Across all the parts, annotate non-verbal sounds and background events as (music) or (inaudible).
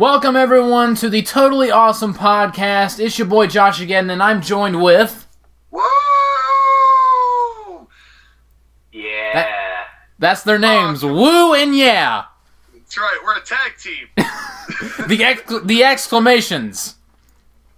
Welcome everyone to the Totally Awesome Podcast. It's your boy JoshAgeddon, and I'm joined with Woo! Yeah. that's their names, Woo and Yeah. That's right, we're a tag team. (laughs) The exc- the exclamations.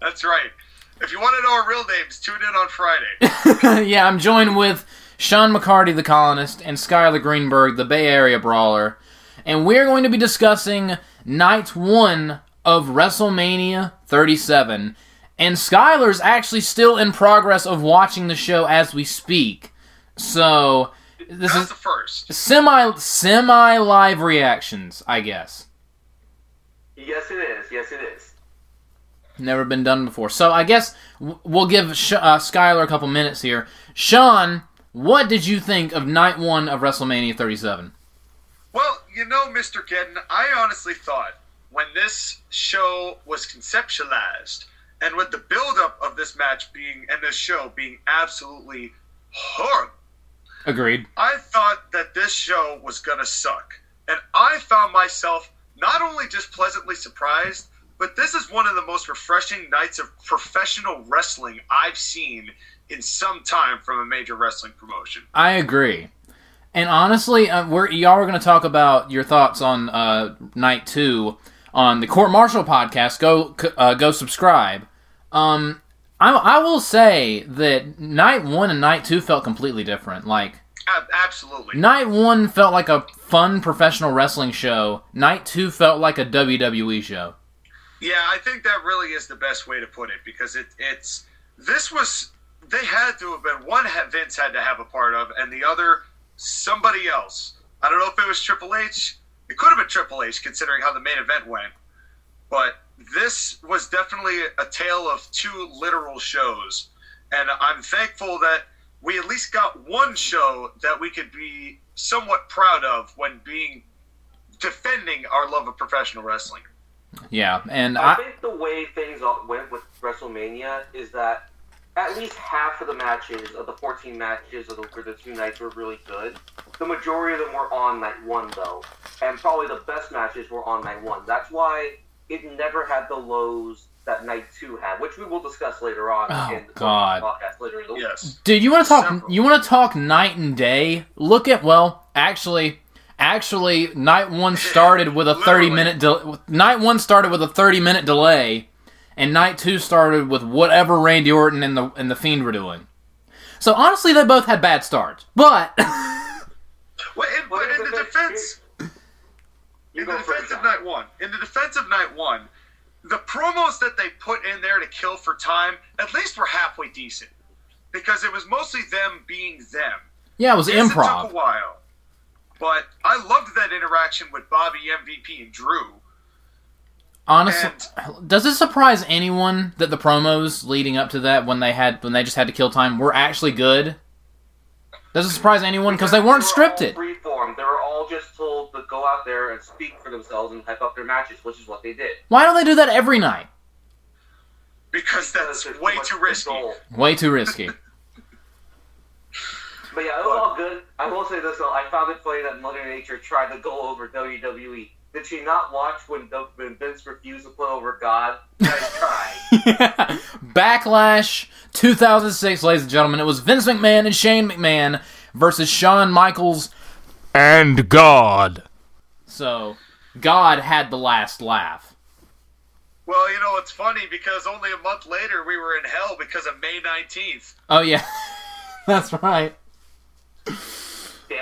That's right. If you want to know our real names, tune in on Friday. (laughs) yeah, I'm joined with Sean McCarty, the colonist, and Skyler Greenberg, the Bay Area brawler, and we're going to be discussing night one of WrestleMania 37. And Skyler's actually still in progress of watching the show as we speak. So this That's is the first. semi semi live reactions, I guess. Yes, it is. Yes, it is. Never been done before. So I guess we'll give Sh- uh, Skyler a couple minutes here. Sean, what did you think of night one of WrestleMania 37? Well, you know, Mr. Geddon, I honestly thought when this show was conceptualized and with the build-up of this match being and this show being absolutely horrible, Agreed. I thought that this show was gonna suck. And I found myself not only just pleasantly surprised, but this is one of the most refreshing nights of professional wrestling I've seen in some time from a major wrestling promotion. I agree. And honestly, uh, we're y'all are going to talk about your thoughts on uh, night two on the Court Martial podcast. Go uh, go subscribe. Um, I, I will say that night one and night two felt completely different. Like Ab- absolutely. Night one felt like a fun professional wrestling show. Night two felt like a WWE show. Yeah, I think that really is the best way to put it because it, it's this was they had to have been one Vince had to have a part of, and the other somebody else. I don't know if it was Triple H. It could have been Triple H considering how the main event went, but this was definitely a tale of two literal shows, and I'm thankful that we at least got one show that we could be somewhat proud of when being defending our love of professional wrestling. Yeah, and I, I, think the way things went with WrestleMania is that at least half of the matches of the 14 matches of the, for the two nights were really good. The majority of them were on night one, though, and probably the best matches were on night one. That's why it never had the lows that night two had, which we will discuss later on Oh, in the God. podcast later in the week. Yes. dude, you want to talk? Several. You want to talk night and day? Look at well, actually, actually, night one started with a thirty minute. De- night one started with a thirty minute delay, and night two started with whatever Randy Orton and the and the Fiend were doing. So honestly, they both had bad starts, but (laughs) Well, in, but in the defense, in the defense of night one, in the defense of night one, the promos that they put in there to kill for time, at least were halfway decent, because it was mostly them being them. yeah, it was Yes, It took a while, but I loved that interaction with Bobby, MVP, and Drew. Honestly, does it surprise anyone that the promos leading up to that, when they had when they just had to kill time, were actually good? Does it surprise anyone because they weren't were all scripted? Freeform. They were all just told to go out there and speak for themselves and hype up their matches, which is what they did. Why don't they do that every night? Because that's Because way too risky. control. Way too risky. (laughs) But yeah, it was all good. I will say this though, I found it funny that Mother Nature tried to go over WWE. Did she not watch when, when Vince refused to play over God? You guys tried. Backlash 2006, ladies and gentlemen. It was Vince McMahon and Shane McMahon versus Shawn Michaels and God. So, God had the last laugh. Well, you know, it's funny because only a month later we were in hell because of May 19th. Oh, yeah. (laughs) That's right.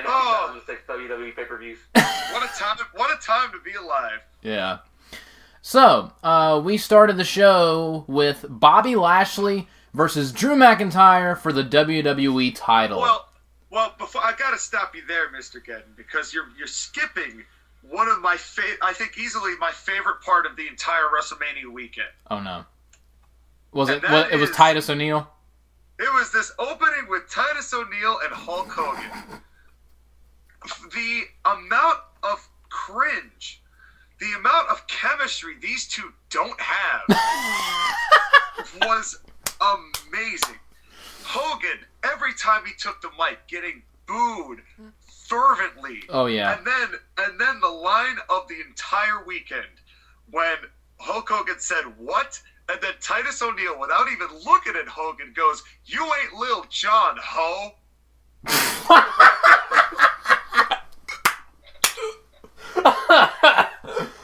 Damn it, Oh. 2006 WWE pay per views. (laughs) What a time! What a time to be alive. Yeah. So, uh, we started the show with Bobby Lashley versus Drew McIntyre for the WWE title. Well, well, before I gotta stop you there, Mister Geddon, because you're you're skipping one of my fa- I think easily my favorite part of the entire WrestleMania weekend. oh, no. Was And it? that Was, it was Titus O'Neil? It was this opening with Titus O'Neil and Hulk Hogan. The amount of cringe, the amount of chemistry these two don't have (laughs) was amazing. Hogan, every time he took the mic, getting booed fervently. Oh, yeah. And then and then the line of the entire weekend when Hulk Hogan said what, and then Titus O'Neil, without even looking at Hogan, goes, "You ain't Lil Jon, ho."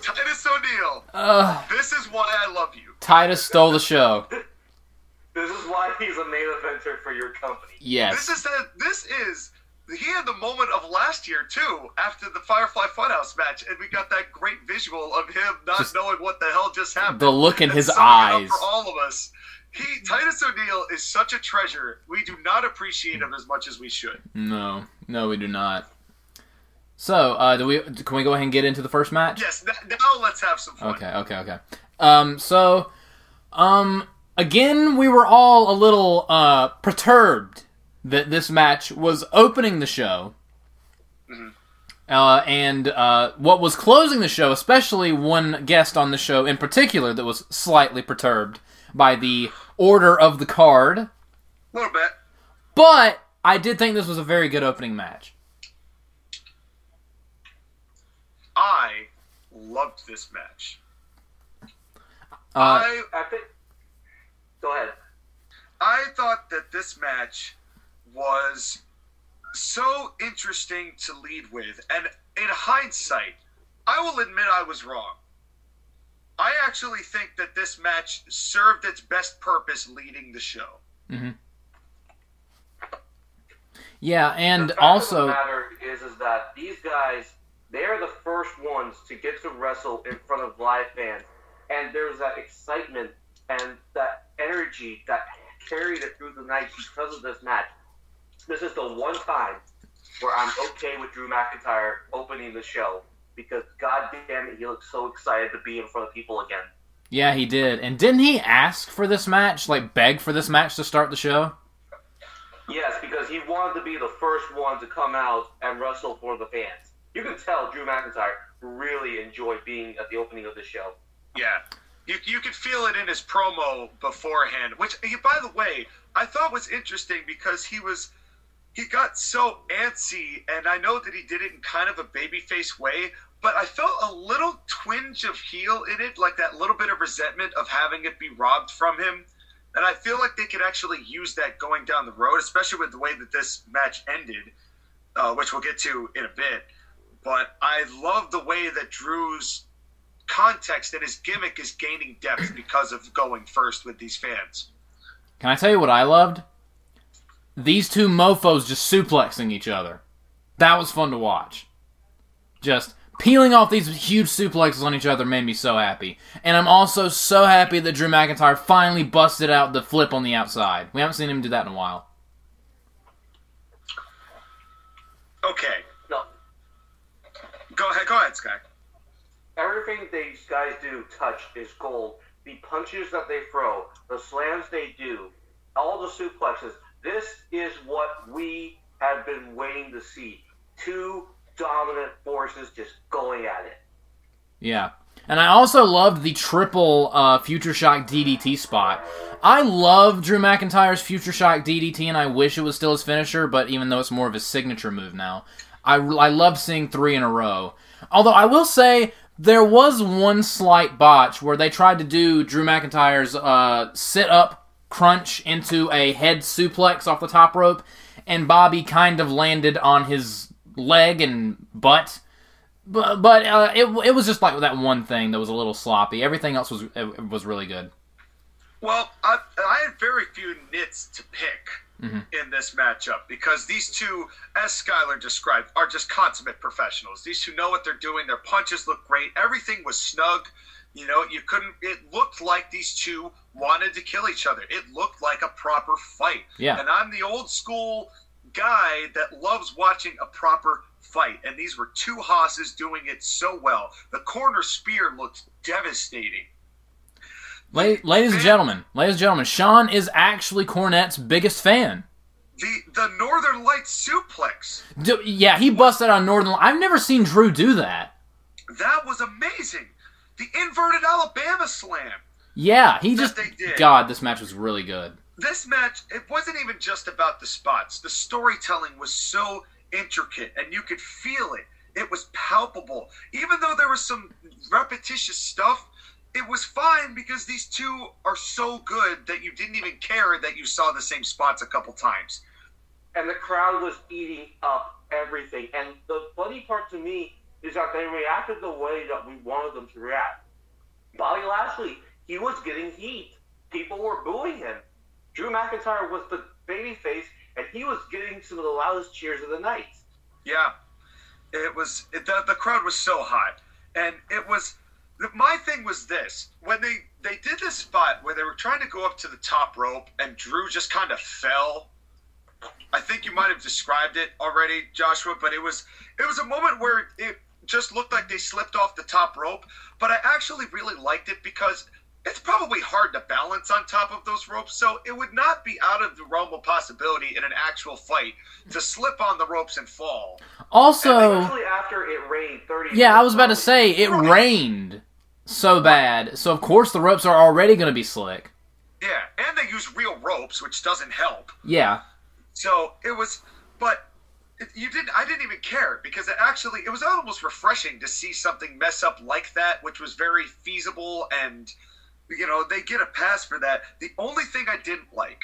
Titus O'Neil, Uh, this is why I love you. Titus stole the show. This is why he's a main eventer for your company. Yes. This is the, this is he had the moment of last year too after the Firefly Funhouse match, and we got that great visual of him not Just- knowing what the hell just happened. The look in and his summing eyes. for all of us. He Titus O'Neil is such a treasure. Do not appreciate him as much as we should. No, no, we do not. So, uh, do we? Can we go ahead and get into the first match? Yes, now let's have some fun. Okay, okay, okay. Um, so, um, again, we were all a little uh perturbed that this match was opening the show. Uh, and uh, what was closing the show, especially one guest on the show in particular that was slightly perturbed by the order of the card. A little bit. But I did think this was a very good opening match. I loved this match. Uh, I I think. Go ahead. I thought that this match was so interesting to lead with, and in hindsight, I will admit I was wrong. I actually think that this match served its best purpose leading the show. Yeah, and also. matter is, is that these guys, they're the first ones to get to wrestle in front of live fans, and there's that excitement and that energy that carried it through the night because of this match. This is the one time where I'm okay with Drew McIntyre opening the show because, god damn it, he looks so excited to be in front of people again. Yeah, he did. And didn't he ask for this match, like beg for this match to start the show? Yes, because he wanted to be the first one to come out and wrestle for the fans. You can tell Drew McIntyre really enjoyed being at the opening of the show. Yeah. You, you could feel it in his promo beforehand, which, by the way, I thought was interesting because he was. He got so antsy, and I know that he did it in kind of a babyface way, but I felt a little twinge of heel in it, like that little bit of resentment of having it be robbed from him. And I feel like they could actually use that going down the road, especially with the way that this match ended, uh, which we'll get to in a bit. But I love the way that Drew's context and his gimmick is gaining depth because of going first with these fans. Can I tell you what I loved? These two mofos just suplexing each other. That was fun to watch. Just peeling off these huge suplexes on each other made me so happy. And I'm also so happy that Drew McIntyre finally busted out the flip on the outside. We haven't seen him do that in a while. Okay, No, go ahead, go ahead, Sky. everything these guys do touch is gold. The punches that they throw, the slams they do, all the suplexes. This is what we have been waiting to see. Two dominant forces just going at it. Yeah. And I also loved the triple uh, Future Shock DDT spot. I love Drew McIntyre's Future Shock DDT, and I wish it was still his finisher, but even though it's more of his signature move now, I, I love seeing three in a row. Although I will say, there was one slight botch where they tried to do Drew McIntyre's uh, sit up crunch into a head suplex off the top rope, and Bobby kind of landed on his leg and butt. But but uh, it it was just like that one thing that was a little sloppy. Everything else was it was really good. Well, I, I had very few nits to pick in this matchup because these two, as Skyler described, are just consummate professionals. These two know what they're doing. Their punches look great. Everything was snug. You know, you couldn't. It looked like these two wanted to kill each other. It looked like a proper fight. Yeah. And I'm the old school guy that loves watching a proper fight. And these were two hosses doing it so well. The corner spear looked devastating. La- ladies and gentlemen, ladies and gentlemen, Sean is actually Cornette's biggest fan. The the Northern Lights suplex. D- yeah, he busted on Northern. I've never seen Drew do that. That was amazing. The inverted Alabama slam. Yeah, he just. they did. God, this match was really good. This match, it wasn't even just about the spots. The storytelling was so intricate and you could feel it. It was palpable. Even though there was some repetitious stuff, it was fine because these two are so good that you didn't even care that you saw the same spots a couple times. And the crowd was eating up everything. And the funny part to me is that they reacted the way that we wanted them to react. Bobby Lashley, he was getting heat. People were booing him. Drew McIntyre was the babyface, and he was getting some of the loudest cheers of the night. Yeah, it was it, the the crowd was so hot, and it was my thing was this when they they did this spot where they were trying to go up to the top rope and Drew just kind of fell. I think you might have described it already, Joshua, but it was it was a moment where it just looked like they slipped off the top rope. But I actually really liked it because it's probably hard to balance on top of those ropes, so it would not be out of the realm of possibility in an actual fight to slip on the ropes and fall. Also, Especially after it rained 30 yeah, I was about to say it rained so bad, so of course the ropes are already going to be slick. Yeah, and they use real ropes, which doesn't help. Yeah, So it was, but you didn't. I didn't even care because it actually it was almost refreshing to see something mess up like that, which was very feasible, and you know they get a pass for that. The only thing I didn't like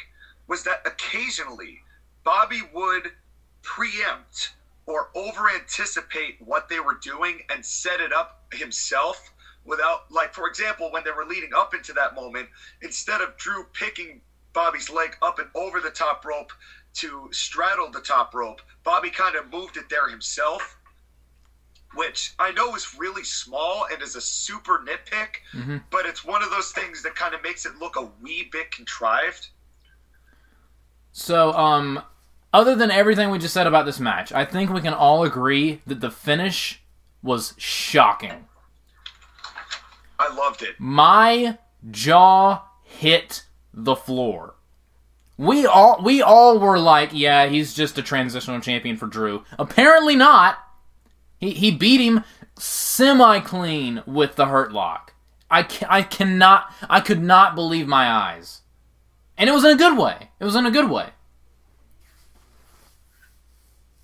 was that occasionally Bobby would preempt or over anticipate what they were doing and set it up himself without like for example when they were leading up into that moment instead of drew picking bobby's leg up and over the top rope to straddle the top rope bobby kind of moved it there himself which i know is really small and is a super nitpick Mhm. but it's one of those things that kind of makes it look a wee bit contrived So, um, other than everything we just said about this match, I think we can all agree that the finish was shocking. i loved it My jaw hit the floor. We all we all were like, yeah, he's just a transitional champion for Drew. Apparently not. He he beat him semi clean with the hurt lock. I ca- I cannot I could not believe my eyes. And it was in a good way. It was in a good way.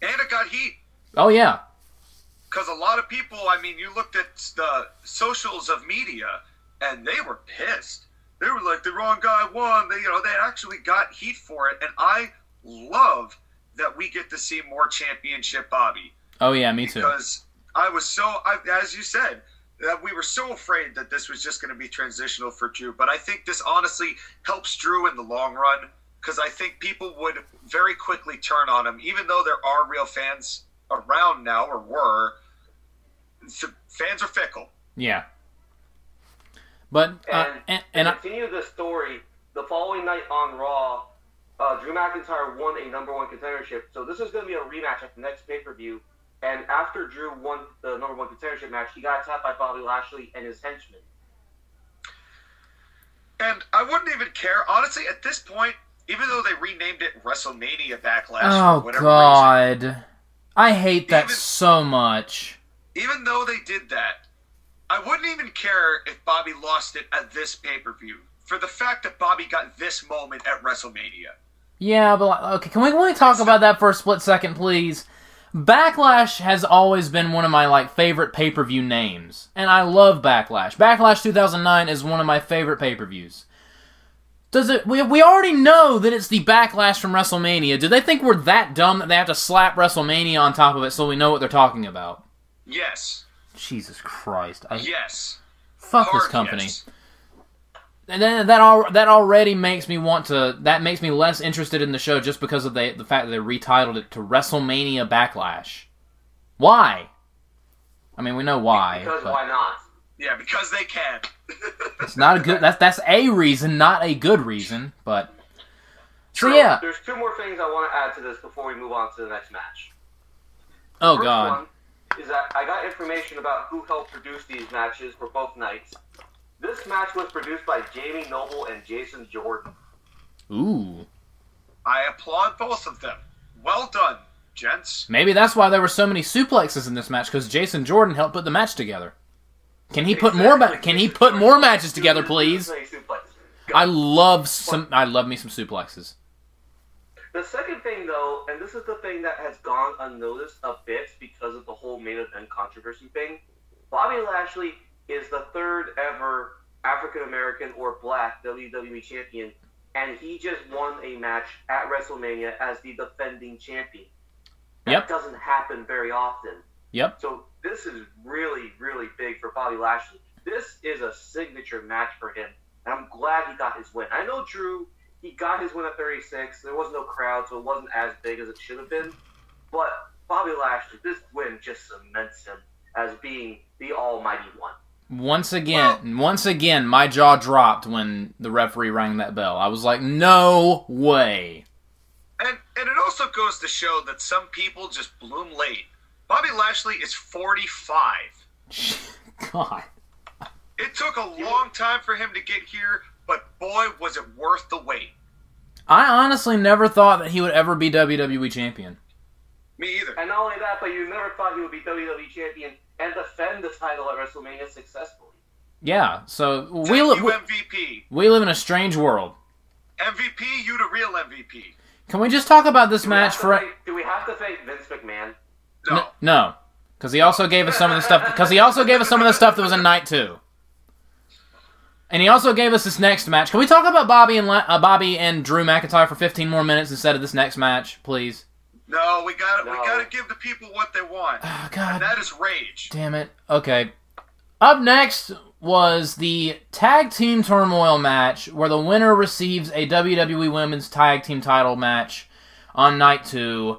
and it got heat Oh yeah. because a lot of people i mean you looked at the socials of media and they were pissed they were like the wrong guy won they you know they actually got heat for it and i love that we get to see more championship bobby Oh yeah, me too. because i was so I, as you said that we were so afraid that this was just going to be transitional for drew but i think this honestly helps drew in the long run because i think people would very quickly turn on him even though there are real fans around now or were f- fans are fickle Yeah. But uh, And, and, to and I, continue the story, the following night on Raw, uh, Drew McIntyre won a number one contendership. So this is going to be a rematch at the next pay per view. And after Drew won the number one contendership match, he got attacked by Bobby Lashley and his henchmen. And I wouldn't even care, honestly, at this point, even though they renamed it WrestleMania Backlash oh for whatever god, I hate that Even- so much. even though they did that, I wouldn't even care if Bobby lost it at this pay per view for the fact that Bobby got this moment at WrestleMania. Yeah, but okay, can we can we talk about that for a split second, please? Backlash has always been one of my like favorite pay per view names, and I love Backlash. Backlash 2009 is one of my favorite pay per views. Does it? We, we already know that it's the backlash from WrestleMania. Do they think we're that dumb that they have to slap WrestleMania on top of it so we know what they're talking about? Yes. Jesus Christ! I Yes. fuck this company. yes. And then that all that already makes me want to. That makes me less interested in the show just because of the the fact that they retitled it to WrestleMania Backlash. Why? I mean, we know why. Because why not? Yeah, because they can. (laughs) It's not a good. That's that's a reason, not a good reason. But so yeah. There's two more things I want to add to this before we move on to the next match. Oh First god. one is that I got information about who helped produce these matches for both nights. This match was produced by Jamie Noble and Jason Jordan. Ooh. I applaud both of them. Well done, gents. Maybe that's why there were so many suplexes in this match because Jason Jordan helped put the match together. Can he put more? Ma- can he put more matches together, please? I love some. I love me some suplexes. The second thing, though, and this is the thing that has gone unnoticed a bit because of the whole main event controversy thing, Bobby Lashley is the third ever African American or black WWE champion, and he just won a match at WrestleMania as the defending champion. That Yep. doesn't happen very often. Yep. So this is really, really big for Bobby Lashley. This is a signature match for him, and I'm glad he got his win. I know Drew, he got his win at 36. There was no crowd, so it wasn't as big as it should have been. But Bobby Lashley, this win just cements him as being the Almighty One. Once again, once again, my jaw dropped when the referee rang that bell. I was like, "No way!" And and it also goes to show that some people just bloom late. Bobby Lashley is 45. (laughs) God. It took a long time for him to get here, but boy, was it worth the wait. I honestly never thought that he would ever be WWE champion. Me either. And not only that, but you never thought he would be WWE champion and defend the title at WrestleMania successfully. Yeah. So we Thank li- you, we, MVP. we live in a strange world. MVP, you the real MVP. Can we just talk about this Do match have to for? thank- do we have to thank Vince McMahon? No. No, because he also gave us some of the stuff. Because he also gave us some of the stuff that was in night two. And he also gave us this next match. Can we talk about Bobby and uh, Bobby and Drew McIntyre for 15 more minutes instead of this next match, please? No, we got to we got to give the people what they want. Oh, And God that is rage. damn it. Okay. Up next was the tag team turmoil match where the winner receives a WWE Women's Tag Team title match on night two.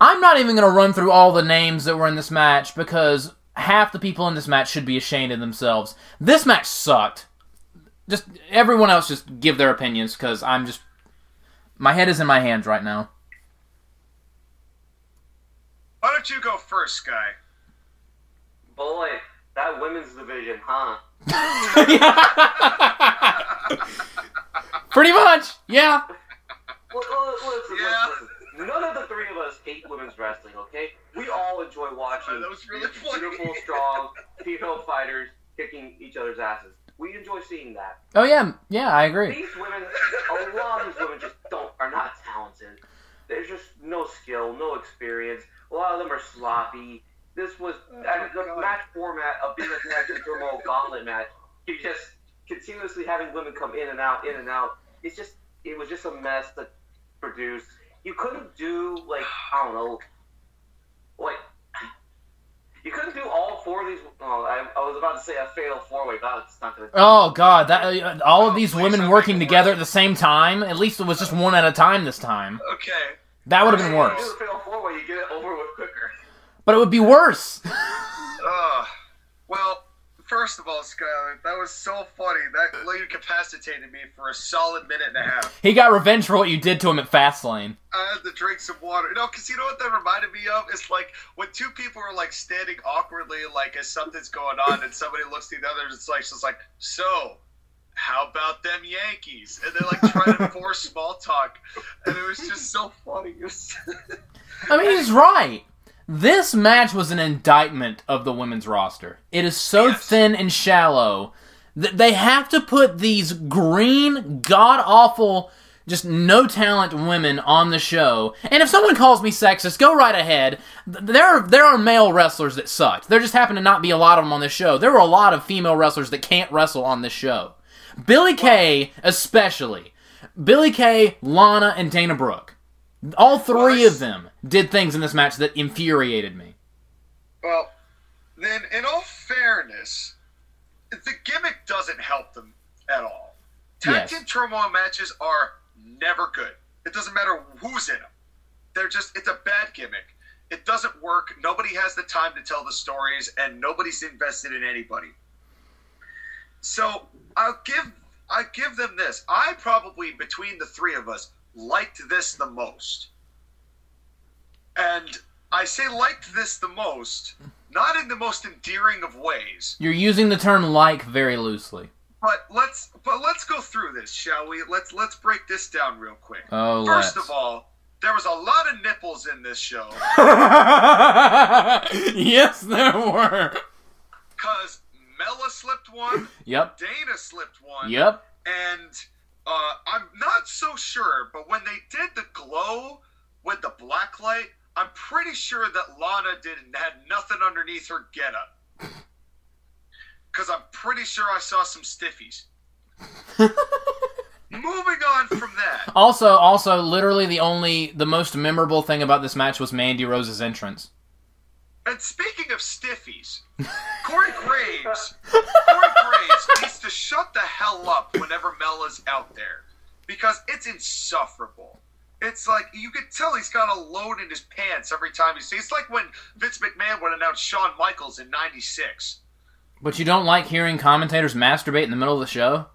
I'm not even going to run through all the names that were in this match because half the people in this match should be ashamed of themselves. This match sucked. Just everyone else just give their opinions because I'm just my head is in my hands right now. Why don't you go first, guy? Boy, that women's division, huh? (laughs) Pretty much, yeah. Well, well, listen, Yeah. listen, listen. None of the three of us hate women's wrestling, okay? We all enjoy watching that really beautiful, strong female fighters kicking each other's asses. We enjoy seeing that. Oh yeah, yeah, I agree. These women, a lot of these women just don't are not talented. There's just no skill, no experience. A lot of them are sloppy. This was and the God. match format of being a tag team turmoil gauntlet match. You just continuously having women come in and out, in and out. It's just it was just a mess that produced. You couldn't do like I don't know, like you couldn't do all four of these. Oh, I, I was about to say a fatal four way, but it's not gonna. Oh god, that uh, all of Oh, these please, women working together worse. at the same time. At least it was just one at a time this time. Okay. That would have been worse. do fatal four way, you get it over with quicker. But it would be worse. (laughs) Uh, well, first of all, Skyler, that was so funny. That lady incapacitated me for a solid minute and a half. he got revenge for what you did to him at Fastlane. I had to drink some water. No, because you know what that reminded me of? It's like when two people are like standing awkwardly, like as something's going on, and somebody looks to the other, it's like, it's like, so. How about them Yankees? And they're like trying to force small talk, and it was just so funny. (laughs) I mean, he's right. This match was an indictment of the women's roster. It is so Yes. thin and shallow that they have to put these green, god awful, just no talent women on the show. And if someone calls me sexist, go right ahead. There are there are male wrestlers that sucked. There just happen to not be a lot of them on this show. There were a lot of female wrestlers that can't wrestle on this show. Billie Kay, especially. Billie Kay, Lana, and Dana Brooke. All three of them did things in this match that infuriated me. Well, then, in all fairness, the gimmick doesn't help them at all. Tag Yes. team turmoil matches are never good. It doesn't matter who's in them. They're just, it's a bad gimmick. It doesn't work. Nobody has the time to tell the stories, and nobody's invested in anybody. So I'll give I give them this. I probably between the three of us liked this the most. And I say liked this the most, not in the most endearing of ways. You're using the term like very loosely. But let's but let's go through this, shall we? Let's let's break this down real quick. Oh, 1st let's. of all, there was a lot of nipples in this show (laughs) yes, there were. because Mella slipped one, (laughs) Yep. Dana slipped one, Yep. and uh, I'm not so sure, but when they did the glow with the black light, I'm pretty sure that Lana didn't had nothing underneath her getup. (laughs) because I'm pretty sure I saw some stiffies. (laughs) Moving on from that. Also, also, literally the only, the most memorable thing about this match was Mandy Rose's entrance. And speaking of stiffies, Corey Graves, Corey Graves needs to shut the hell up whenever Mel is out there because it's insufferable. It's like you could tell he's got a load in his pants every time he sees. It's like when Vince McMahon would announce Shawn Michaels in '96. But you don't like hearing commentators masturbate in the middle of the show?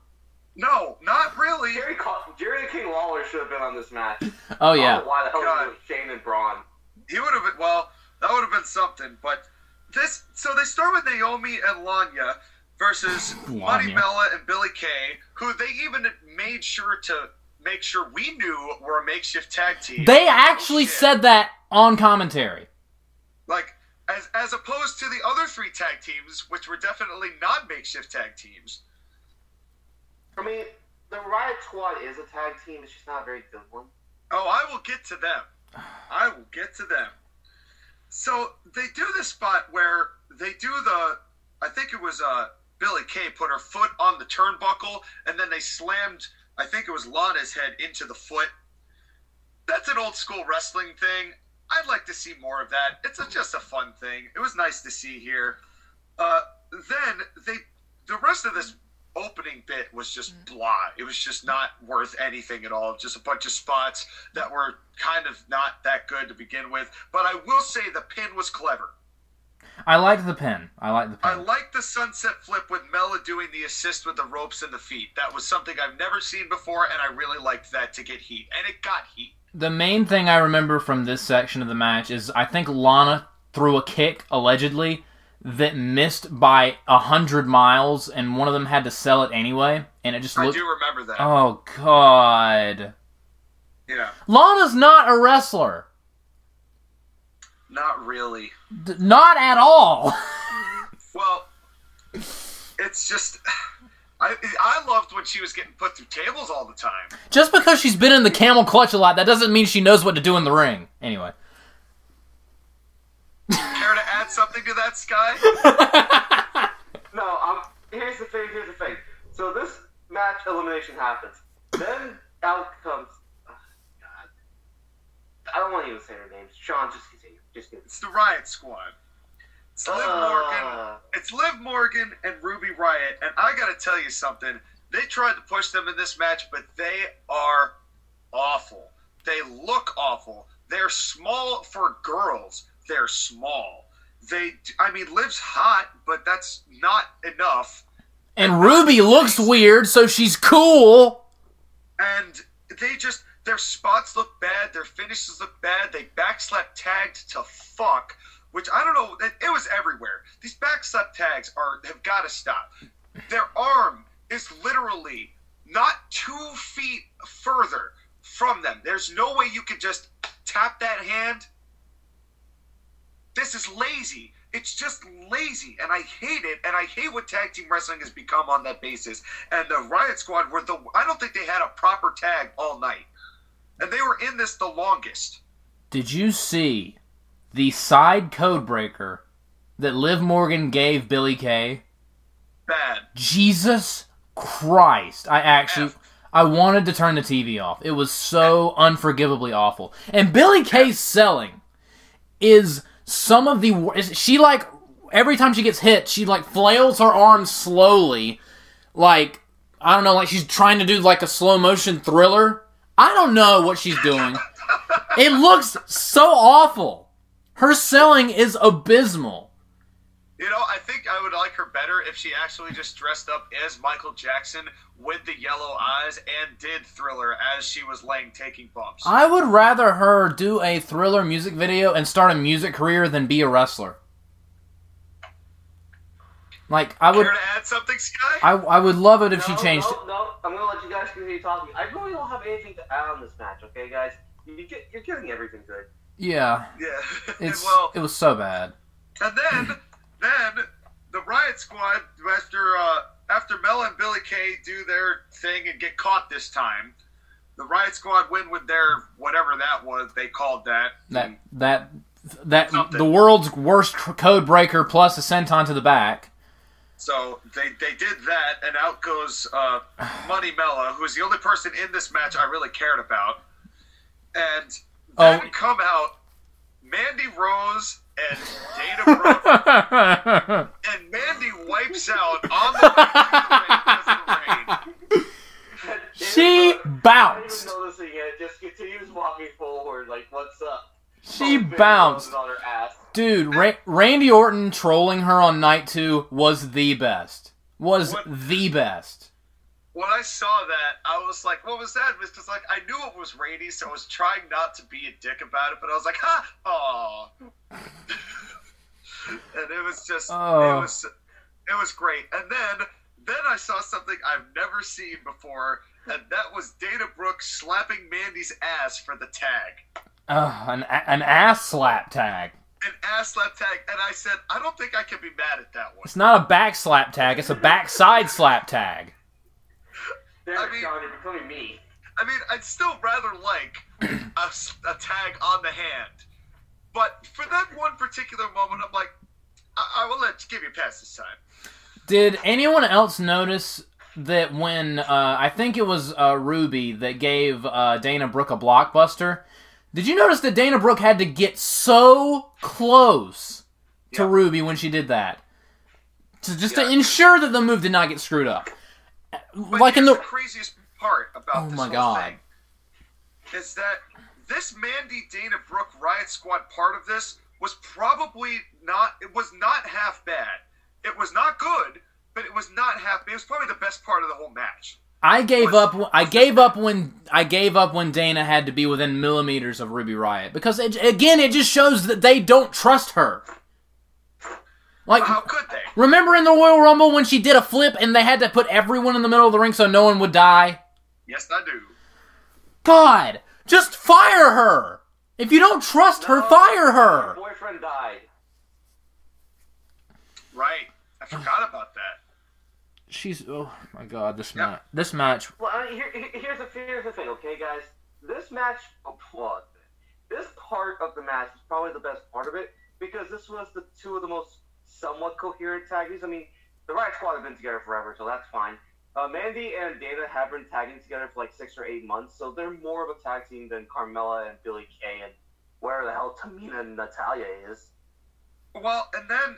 No, not really. Jerry, Jerry the King Lawler should have been on this match. Oh yeah. don't why the hell God. he was Shane and Braun? He would have been well. That would have been something. But this, so they start with Naomi and Lana versus Money (sighs) Lanya. Bella and Billie Kay, who they even made sure to make sure we knew were a makeshift tag team. They actually Oh, said that on commentary. like as as opposed to the other three tag teams, which were definitely not makeshift tag teams. I mean, the Riott Squad is a tag team. It's just not a very good one. Oh, I will get to them. I will get to them. So they do this spot where they do the. I think it was uh, Billie Kay put her foot on the turnbuckle, and then they slammed. I think it was Lana's head into the foot. That's an old school wrestling thing. I'd like to see more of that. It's a, just a fun thing. It was nice to see here. Uh, then they, the rest of this opening bit was just mm. blah. It was just not worth anything at all. Just a bunch of spots that were kind of not that good to begin with. But I will say the pin was clever. I liked the pin. I liked the pin. I pin. like the sunset flip with Mella doing the assist with the ropes and the feet. That was something I've never seen before, and I really liked that to get heat. And it got heat. The main thing I remember from this section of the match is I think Lana threw a kick, allegedly, that missed by a hundred miles, and one of them had to sell it anyway, and it just I looked. do remember that. Oh, God. yeah. Lana's not a wrestler. Not really. D- not at all. (laughs) Well, it's just. (sighs) I, I loved when she was getting put through tables all the time. Just because she's been in the camel clutch a lot, that doesn't mean she knows what to do in the ring. Anyway. (laughs) To add something to that, Sky? (laughs) No, um, here's the thing. Here's the thing. So this match elimination happens. Then out comes. Oh, God. I don't want to even say her names. Sean, just continue. Just continue. It's the Riott Squad. It's Liv Morgan. Uh, It's Liv Morgan and Ruby Riott, and I gotta tell you something. They tried to push them in this match, but they are awful. They look awful. They're small for girls. They're small. They, I mean, Liv's hot, but that's not enough. And Ruby looks weird, so she's cool. and they just their spots look bad, their finishes look bad. They backslap tagged to fuck, which I don't know. It, it was everywhere. These backslap tags are have got to stop. Their arm is literally not two feet further from them. There's no way you could just tap that hand. This is lazy. It's just lazy, and I hate it. And I hate what tag team wrestling has become on that basis. And the Riott Squad were the. I don't think they had a proper tag all night, and they were in this the longest. Did you see the side code breaker that Liv Morgan gave Billie Kay? Bad. Jesus Christ. I actually F. I wanted to turn the TV off. It was so unforgivably awful. And Billie Kay's selling is some of the she like every time she gets hit, she like flails her arms slowly like I don't know, like she's trying to do like a slow motion thriller. I don't know what she's doing. it looks so awful. Her selling is abysmal. You know, I think I would like her better if she actually just dressed up as Michael Jackson with the yellow eyes and did Thriller as she was laying taking bumps. I would rather her do a thriller music video and start a music career than be a wrestler. Like I would, Care to add something, Sky? I, I would love it if she changed. No, no, I'm gonna let you guys continue talking. I really don't have anything to add on this match. Okay, guys, you get, you're getting everything good. Yeah, yeah. (laughs) it's well, it was so bad. and then then the Riott Squad after uh, after Mel and Billie Kay do their thing and get caught this time. The Riott Squad win with their whatever that was they called that. That that that Something. the world's worst code breaker plus a senton to the back. So they, they did that, and out goes uh, Money Mella, who's the only person in this match I really cared about. And then Oh. come out Mandy Rose and Dana Brooke, and Mandy wipes out on the way ring because of rain. she Not even bounced. noticing it, just continues walking forward, like, what's up? She Both bounced. on her ass. Dude, Ra- Randy Orton trolling her on night two was the best. Was What- the best. When I saw that, I was like, "What was that?" Because like I knew it was rainy, so I was trying not to be a dick about it. But I was like, "Ha, aw," (laughs) and it was just, Oh. it was, it was great. And then, then I saw something I've never seen before, and that was Dana Brooke slapping Mandy's ass for the tag, an, an ass slap tag. an ass slap tag. And I said, I don't think I can be mad at that one. It's not a back slap tag, it's a backside slap tag. Damn I mean- John, you're becoming me. I mean, I'd still rather like a, a tag on the hand. But for that one particular moment, I'm like, I, I will let give you a pass this time. Did anyone else notice that when uh, I think it was uh, Ruby that gave uh, Dana Brooke a blockbuster? Did you notice that Dana Brooke had to get so close to Yeah. Ruby when she did that, to just to ensure that the move did not get screwed up? But Like in here's the craziest part about Oh this my whole God. thing is that this Mandy Dana Brooke Riott Squad part of this was probably not. It was not half bad. It was not good, but it was not half. It was probably the best part of the whole match. I gave Was- up. I gave up when I gave up when Dana had to be within millimeters of Ruby Riott because it, again, it just shows that they don't trust her. Like, How could they? remember in the Royal Rumble when she did a flip and they had to put everyone in the middle of the ring so no one would die? Yes, I do. God, just fire her. If you don't trust her, fire Her her. boyfriend died. Right. I forgot about that. She's oh my God, this Yeah. match. This match. Well, I mean, here, here- here's the here's the thing, okay, guys. This match, this part of the match is probably the best part of it because this was the two of the most somewhat coherent tag teams. I mean, the Riott Squad have been together forever, so that's fine. Uh, Mandy and Dana have been tagging together for like six or eight months, so they're more of a tag team than Carmella and Billie Kay and where the hell Tamina and Natalya is. Well, and then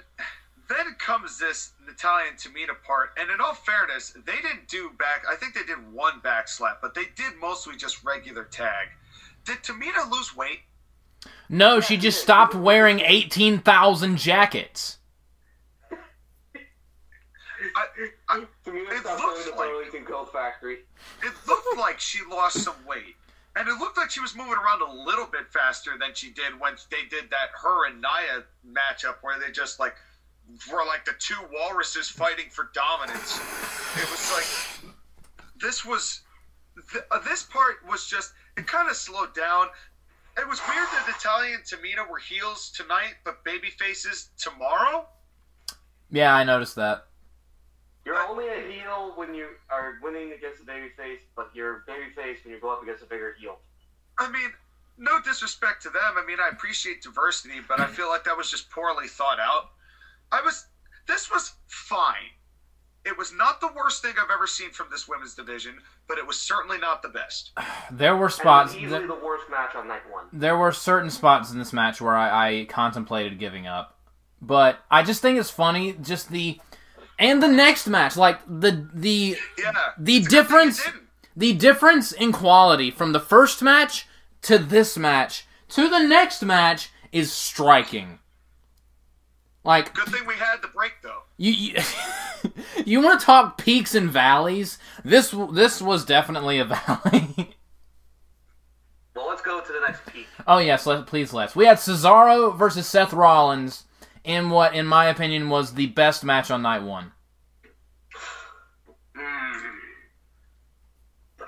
then comes this Natalya and Tamina part, and in all fairness, they didn't do back. I think they did one back slap, but they did mostly just regular tag. Did Tamina lose weight? No, she just stopped wearing eighteen thousand jackets. I, I, Tamina It looks like- Burlington Coat Factory. it looked like she lost some weight, and it looked like she was moving around a little bit faster than she did when they did that her and Nia matchup, where they just like were like the two walruses fighting for dominance. It was like this was th- uh, this part was just it kind of slowed down. It was weird that Natalya and Tamina were heels tonight, but baby faces tomorrow. Yeah, I noticed that. You're only a heel when you are winning against a babyface, but you're babyface when you go up against a bigger heel. I mean, no disrespect to them. I mean, I appreciate diversity, but I feel like that was just poorly thought out. I was. This was fine. It was not the worst thing I've ever seen from this women's division, but it was certainly not the best. (sighs) There were spots. was easily the worst match on night one. there were certain spots in this match where I, I contemplated giving up, but I just think it's funny. Just the and the next match, like the the Yeah. The It's a good thing it difference- the difference in quality from the first match to this match to the next match is striking. Like Good thing we had the break though. you you, (laughs) you want to talk peaks and valleys? This this was definitely a (laughs) valley. Well, let's go to the next peak. oh yes, let, please let's. We had Cesaro versus Seth Rollins in what, in my opinion, was the best match on night one. (sighs)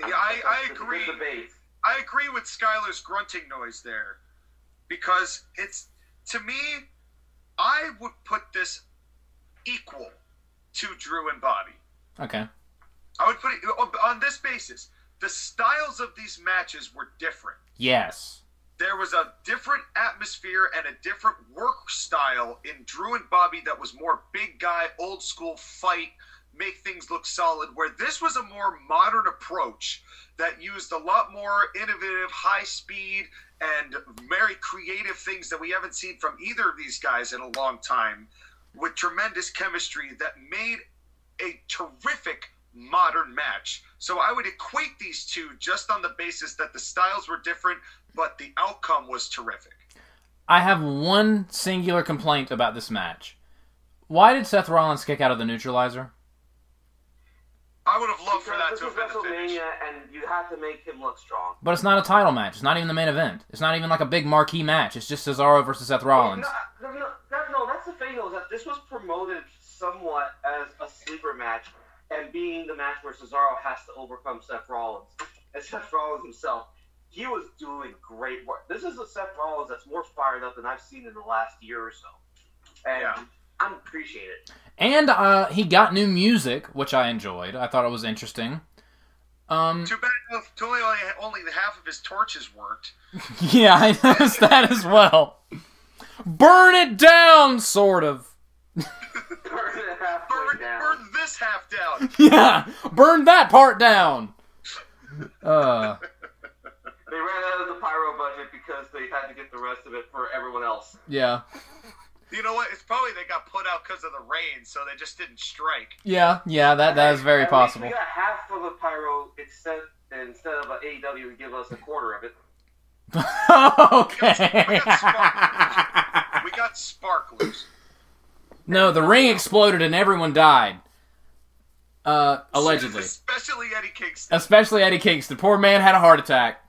Yeah, I, I It's a good agree. I agree with Skyler's grunting noise there because it's to me, I would put this equal to Drew and Bobby. Okay. I would put it on this basis. The styles of these matches were different. Yes. There was a different atmosphere and a different work style in Drew and Bobby that was more big guy, old school fight, make things look solid. Where this was a more modern approach that used a lot more innovative, high speed, and very creative things that we haven't seen from either of these guys in a long time, with tremendous chemistry that made a terrific modern match. So I would equate these two just on the basis that the styles were different, but the outcome was terrific. I have one singular complaint about this match. Why did Seth Rollins kick out of the neutralizer? I would have loved for that this to is have been the finish. WrestleMania, and you have to make him look strong. But it's not a title match. It's not even the main event. It's not even like a big marquee match. It's just Cesaro versus Seth Rollins. No, no, no, that, no, that's the thing though. Is that this was promoted somewhat as a sleeper match, and being the match where Cesaro has to overcome Seth Rollins, and Seth Rollins himself, he was doing great work. This is a Seth Rollins that's more fired up than I've seen in the last year or so, and Yeah. I appreciate it. And uh, he got new music, which I enjoyed. I thought it was interesting. Um, Too bad too only, only half of his torches worked. (laughs) yeah, I noticed that as well. Burn it down, sort of. (laughs) Burn it halfway Burn, down. burn this half down. (laughs) Yeah, burn that part down. Uh, They ran out of the pyro budget because they had to get the rest of it for everyone else. yeah, You know what? It's probably they got put out because of the rain, so they just didn't strike. yeah, yeah. That that is very At least possible. We got half of the pyro instead instead of a AEW would give us a quarter of it. (laughs) okay. We got sparklers. no, the ring exploded and everyone died. Uh, (laughs) allegedly. Especially Eddie Kingston. Especially Eddie Kingston. The poor man had a heart attack.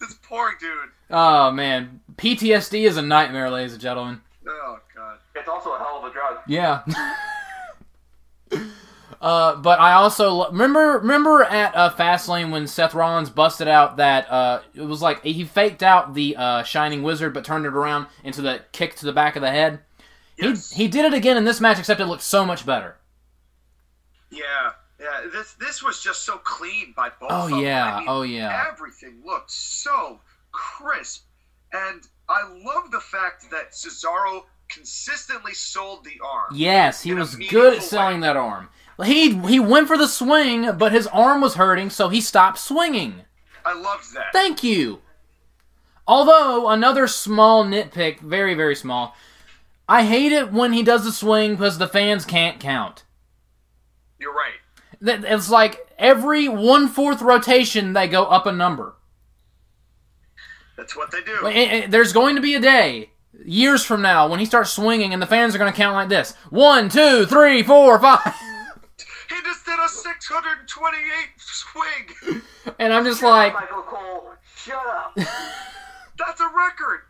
This poor dude. Oh man, PTSD is a nightmare, ladies and gentlemen. Oh god. It's also a hell of a drug. Yeah. (laughs) uh, but I also lo- remember remember at uh, Fastlane when Seth Rollins busted out that uh, it was like he faked out the uh, Shining Wizard but turned it around into the kick to the back of the head. Yes. He he did it again in this match, except it looked so much better. Yeah. Yeah. This this was just so clean by both. Oh of them. yeah, I mean, oh yeah. Everything looked so crisp, and I love the fact that Cesaro consistently sold the arm. Yes, he was good at selling way. that arm. He he went for the swing, but his arm was hurting, so he stopped swinging. I loved that. Thank you. Although another small nitpick, very very small, I hate it when he does the swing because the fans can't count. You're right. That- It's like every one fourth rotation they go up a number. That's what they do. There's going to be a day years from now when he starts swinging and the fans are going to count like this: one, two, three, four, five. (laughs) He just did a 628 swing. And I'm just Shut like, up, Michael Cole. Shut up. (laughs) That's a record.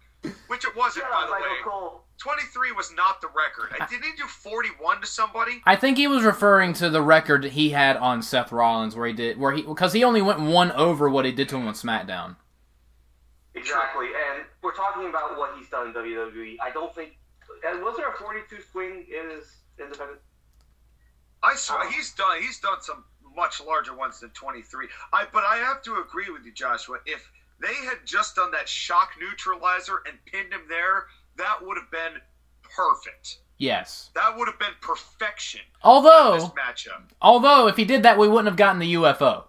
Which it wasn't, Shut by up, the Michael way. Cole. 23 was not the record. I didn't he do 41 to somebody. I think he was referring to the record he had on Seth Rollins, where he did, where he, because he only went one over what he did to him on SmackDown. Exactly, and we're talking about what he's done in WWE. I don't think. And was there a 42 swing in his independent? I swear he's done. He's done some much larger ones than 23. I but I have to agree with you, Joshua. If they had just done that shock neutralizer and pinned him there, that would have been perfect. Yes. That would have been perfection. This Although, matchup, although if he did that, we wouldn't have gotten the UFO.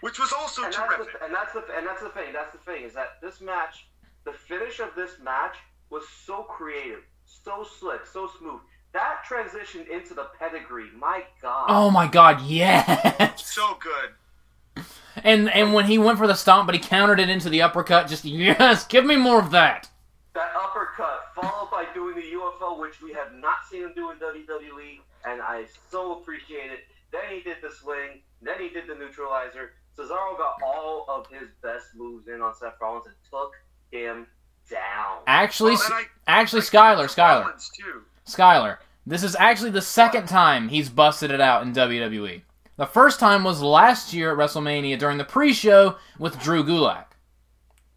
which was also And that's, terrific. the, and that's the and that's the thing. That's the thing is that this match, the finish of this match was so creative, so slick, so smooth. That transition into the pedigree, my God. Oh my God, yes. So good. And and when he went for the stomp, but he countered it into the uppercut. Just (laughs) yes, give me more of that. That uppercut followed by doing the UFO, which we have not seen him do in WWE, and I so appreciate it. Then he did the swing. Then he did the neutralizer. Cesaro got all of his best moves in on Seth Rollins and took him down. Actually, Well, I- actually, I Skyler, think Skyler, Rollins, too. Skyler. This is actually the second time he's busted it out in WWE. The first time was last year at WrestleMania during the pre-show with Drew Gulak,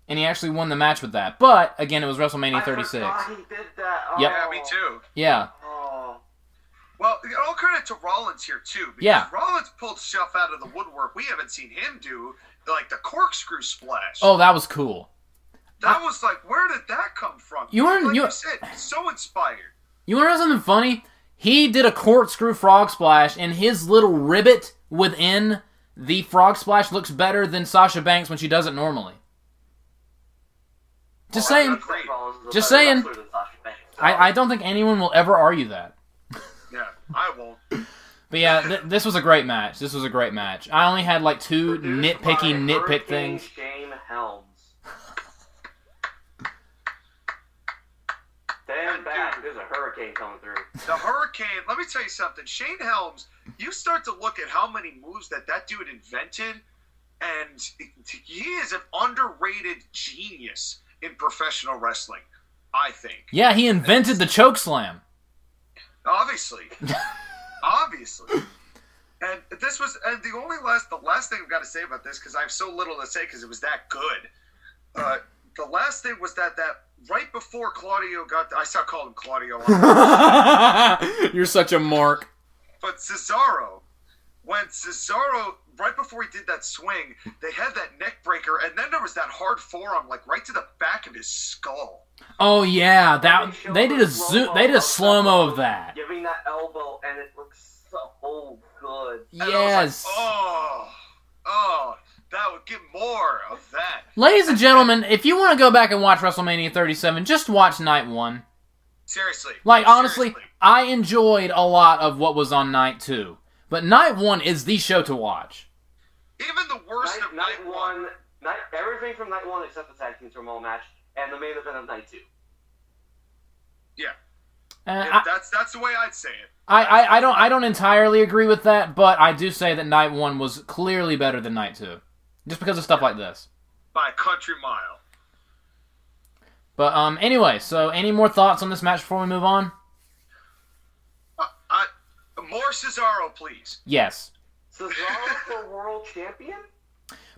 and he actually won the match with that. But again, it was WrestleMania 36. forgot he did that. Oh, Yep. Yeah, me too. Yeah, Oh. Well, all credit to Rollins here too. Because Yeah. Rollins pulled stuff out of the woodwork we haven't seen him do, like the corkscrew splash. Oh, that was cool. That was like, where did that come from? You weren't- like you- you said, so inspired. You want to know something funny? He did a corkscrew frog splash, and his little ribbit within the frog splash looks better than Sasha Banks when she does it normally. Just Well, saying. Seth Rollins is a Just better saying. wrestler than Sasha Banks, so- I, I don't think anyone will ever argue that. Yeah, I won't. But yeah, th- this was a great match. This was a great match. I only had like two Produced nitpicky nitpick things. Shane Helms. Stand back. There's a hurricane coming through. The Hurricane. Let me tell you something. Shane Helms. You start to look at how many moves that that dude invented, and he is an underrated genius in professional wrestling. I think. Yeah, he invented the choke slam. Obviously. (laughs) Obviously. And this was, and the only last, the last thing I've got to say about this, because I have so little to say because it was that good. Uh, the last thing was that that right before Claudio got, I saw called him Claudio, (laughs) (laughs) You're such a mark. but Cesaro, when Cesaro, right before he did that swing, they had that neck breaker, and then there was that hard forearm, like right to the back of his skull. Oh yeah, that showed they did a the zoom. They did a slow mo of that. Giving that elbow, and it looks so good. And I was Yes. like, oh, oh, that would get more of that. Ladies and gentlemen, if you want to go back and watch WrestleMania 37, just watch night one. Seriously. Like honestly, Seriously. I enjoyed a lot of what was on night two, but night one is the show to watch. Even the worst Night, of night one, night everything from night one except the tag team turmoil match and the main event of night two. Yeah, And yeah, I, that's that's the way I'd say it. I, I, I don't I don't entirely agree with that, but I do say that night one was clearly better than night two, just because of stuff like this. By a country mile. But um, anyway, so any more thoughts on this match before we move on? Uh, I, more Cesaro, please. Yes, Cesaro for world champion?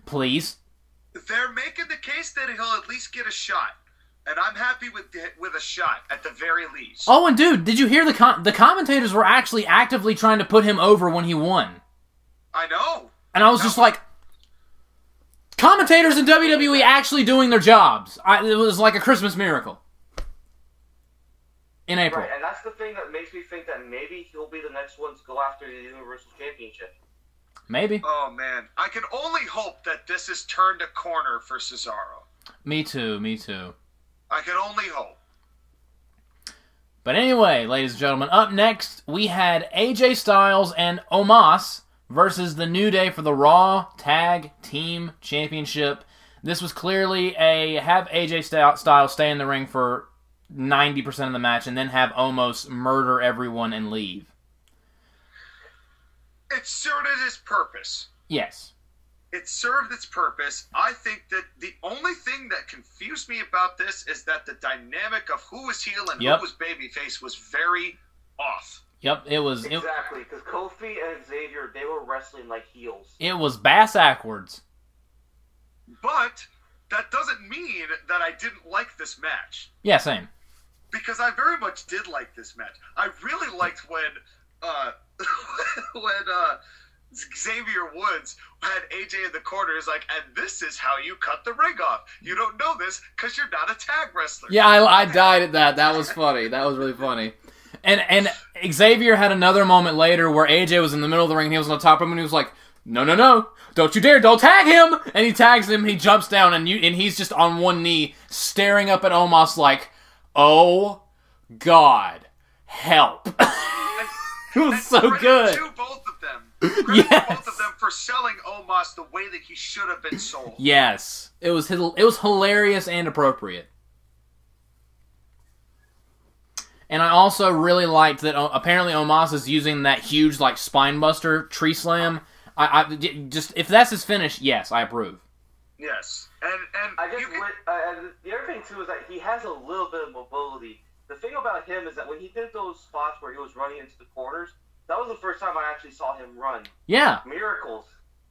please. They're making the case that he'll at least get a shot, and I'm happy with with a shot at the very least. Oh, and dude, did you hear the com- the commentators were actually actively trying to put him over when he won, I know. and I was just like, commentators in WWE actually doing their jobs. I, it was like a Christmas miracle in April. Right, and that's the thing that makes me think that maybe he'll be the next one to go after the Universal Championship. Maybe. Oh man, I can only hope that this has turned a corner for Cesaro. Me too. Me too. I can only hope. But anyway, ladies and gentlemen, up next we had AJ Styles and Omos versus the New Day for the Raw Tag Team Championship. This was clearly a have AJ Styles stay in the ring for 90% of the match and then have Omos murder everyone and leave. It served its purpose. Yes. It served its purpose. I think that the only thing that confused me about this is that the dynamic of who was heel and Yep. who was babyface was very off. Yep, it was it, Exactly, because Kofi and Xavier, they were wrestling like heels. it was bass backwards. But that doesn't mean that I didn't like this match. Yeah, same. because I very much did like this match. I really liked when uh, (laughs) when uh, Xavier Woods had AJ in the corner. Is like, and this is how you cut the ring off. You don't know this because you're not a tag wrestler. Yeah, I, I died at that. That was funny. That was really funny. And and Xavier had another moment later where AJ was in the middle of the ring and he was on the top him and he was like, "No, no, no! Don't you dare! Don't tag him!" And he tags him. He jumps down and you and he's just on one knee, staring up at Omos like, "Oh God, help!" (laughs) (laughs) it was so good. to both of them. Credit Yes. both of them for selling Omos the way that he should have been sold. Yes, it was it was hilarious and appropriate. And I also really liked that. uh, apparently, Omos is using that huge like spine buster tree slam. I, I j- just if that's his finish, yes, I approve. Yes, and and I just you can- went, uh, and the other thing too is that he has a little bit of mobility. The thing about him is that when he did those spots where he was running into the corners, that was the first time I actually saw him run. Yeah, Miracles,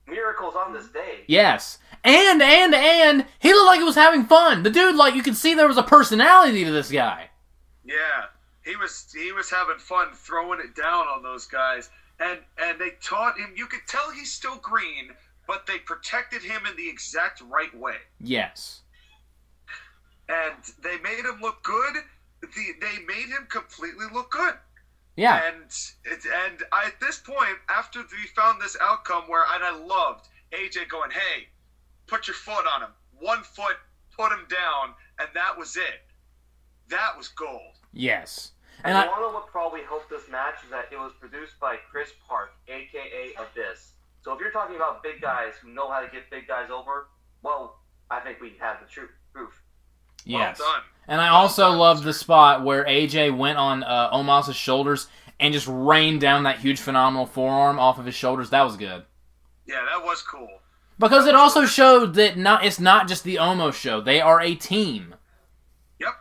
miracles on this day. yes, and and and he looked like he was having fun. The dude, like you could see there was a personality to this guy. Yeah, he was he was having fun throwing it down on those guys, and and they taught him. You could tell he's still green, but they protected him in the exact right way. Yes, and they made him look good. The, they made him completely look good. Yeah. And it, and I, at this point, after we found this outcome where and I loved AJ going, "Hey, put your foot on him, one foot, put him down," and that was it. That was gold. Yes. And, And I, want to know what probably helped this match is that it was produced by Chris Park, aka Abyss. So if you're talking about big guys who know how to get big guys over, well, I think we have the truth proof. yes. Well done. And I also done, loved the spot where AJ went on uh, Omos's shoulders and just rained down that huge phenomenal forearm off of his shoulders. That was good. Yeah, that was cool. Because it also showed that not it's not just the Omos show. They are a team. Yep.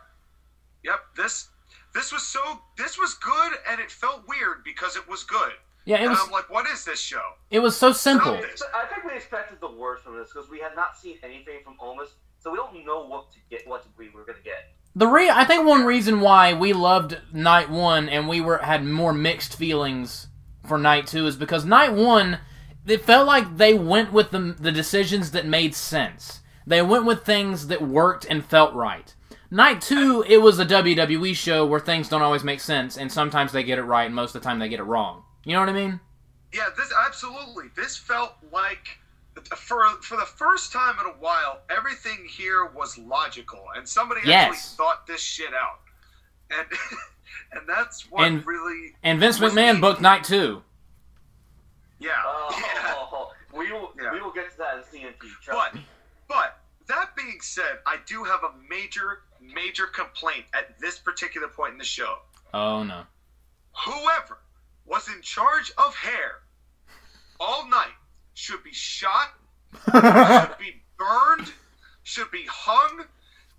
Yep. This this was so this was good and it felt weird because it was good. Yeah, it and was I'm like, what is this show? it was so simple. I think we expected the worst from this because we had not seen anything from Omos, so we don't know what to get, what we were going to get. The re I think one reason why we loved night one and we were had more mixed feelings for night two is because night one it felt like they went with the the decisions that made sense. They went with things that worked and felt right. Night two, it was a WWE show where things don't always make sense, and sometimes they get it right, and most of the time they get it wrong. You know what I mean? Yeah, this absolutely. This felt like for for the first time in a while, everything here was logical, and somebody Yes. actually thought this shit out, and (laughs) and that's what And- really And Vince McMahon he- booked night two. yeah. Oh, (laughs) yeah. we will Yeah. we will get to that in CNT. But Trust me. but that being said, I do have a major major complaint at this particular point in the show. Oh no. Whoever was in charge of hair all night should be shot (laughs) should be burned, should be hung.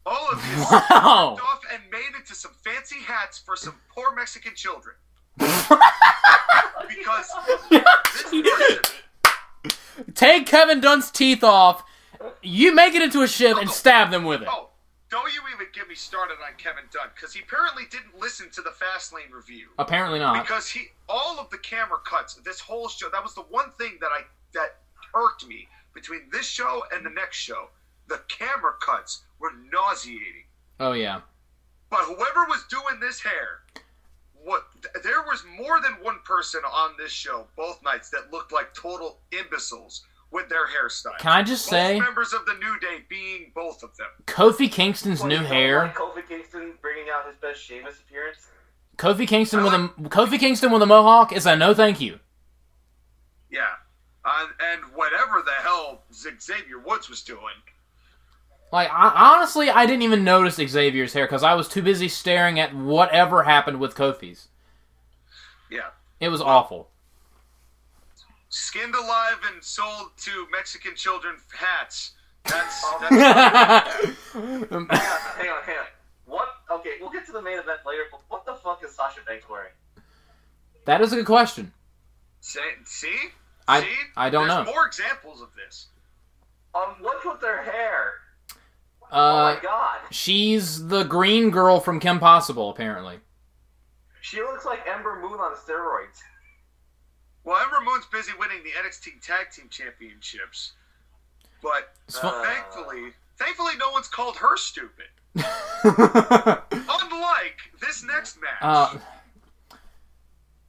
All of this wow. off and made into some fancy hats for some poor Mexican children. because (laughs) person, Take Kevin Dunn's teeth off. You make it into a shiv and oh. stab them with it. oh, don't you even get me started on Kevin Dunn because he apparently didn't listen to the Fastlane review Apparently not. because he all of the camera cuts this whole show that was the one thing that I that irked me between this show and the next show. The camera cuts were nauseating. Oh yeah. But whoever was doing this hair, what there was more than one person on this show both nights that looked like total imbeciles with their hairstyle. Can I just both say, members of the New Day being both of them. Kofi Kingston's Well, new hair. Like Kofi Kingston bringing out his best Sheamus appearance. Kofi Kingston with a Kofi Kingston with a mohawk is a no thank you. Yeah, uh, and whatever the hell Xavier Woods was doing. Like I, honestly, I didn't even notice Xavier's hair because I was too busy staring at whatever happened with Kofi's. Yeah, It was awful. skinned alive and sold to Mexican children hats. That's, (laughs) that's Hang (laughs) on, hang on, hang on. What? Okay, we'll get to the main event later. But what the fuck is Sasha Banks wearing? that is a good question. see. see? I- See? I don't There's know. more examples of this. Um, what's with their hair? oh Uh, my god, she's the green girl from Kim Possible, apparently. she looks like Ember Moon on steroids. Well, Ember Moon's busy winning the NXT Tag Team Championships, but Uh, thankfully, thankfully, no one's called her stupid. (laughs) Unlike this next match. uh,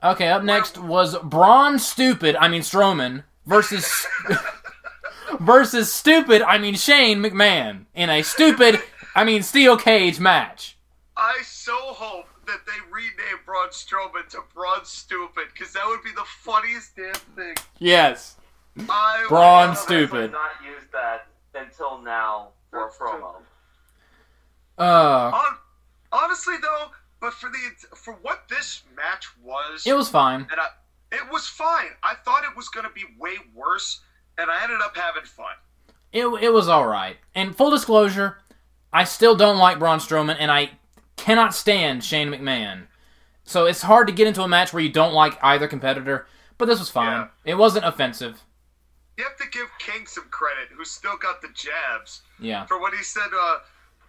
okay, up next was Braun Stupid, I mean Strowman, versus (laughs) versus Stupid, I mean Shane McMahon, in a stupid, I mean Steel Cage match. I so hope that they rename Braun Strowman to Braun Stupid because that would be the funniest damn thing. Yes. I Braun would- Stupid. Not used that until now for a promo. Uh, Hon- honestly, though, but for the for what this match was, it was fine. and I, it was fine. I thought it was going to be way worse, and I ended up having fun. It, it was alright. And full disclosure, I still don't like Braun Strowman, and I cannot stand Shane McMahon. So it's hard to get into a match where you don't like either competitor, but this was fine. It wasn't offensive. You have to give King some credit, who still got the jabs Yeah. for when he said, uh,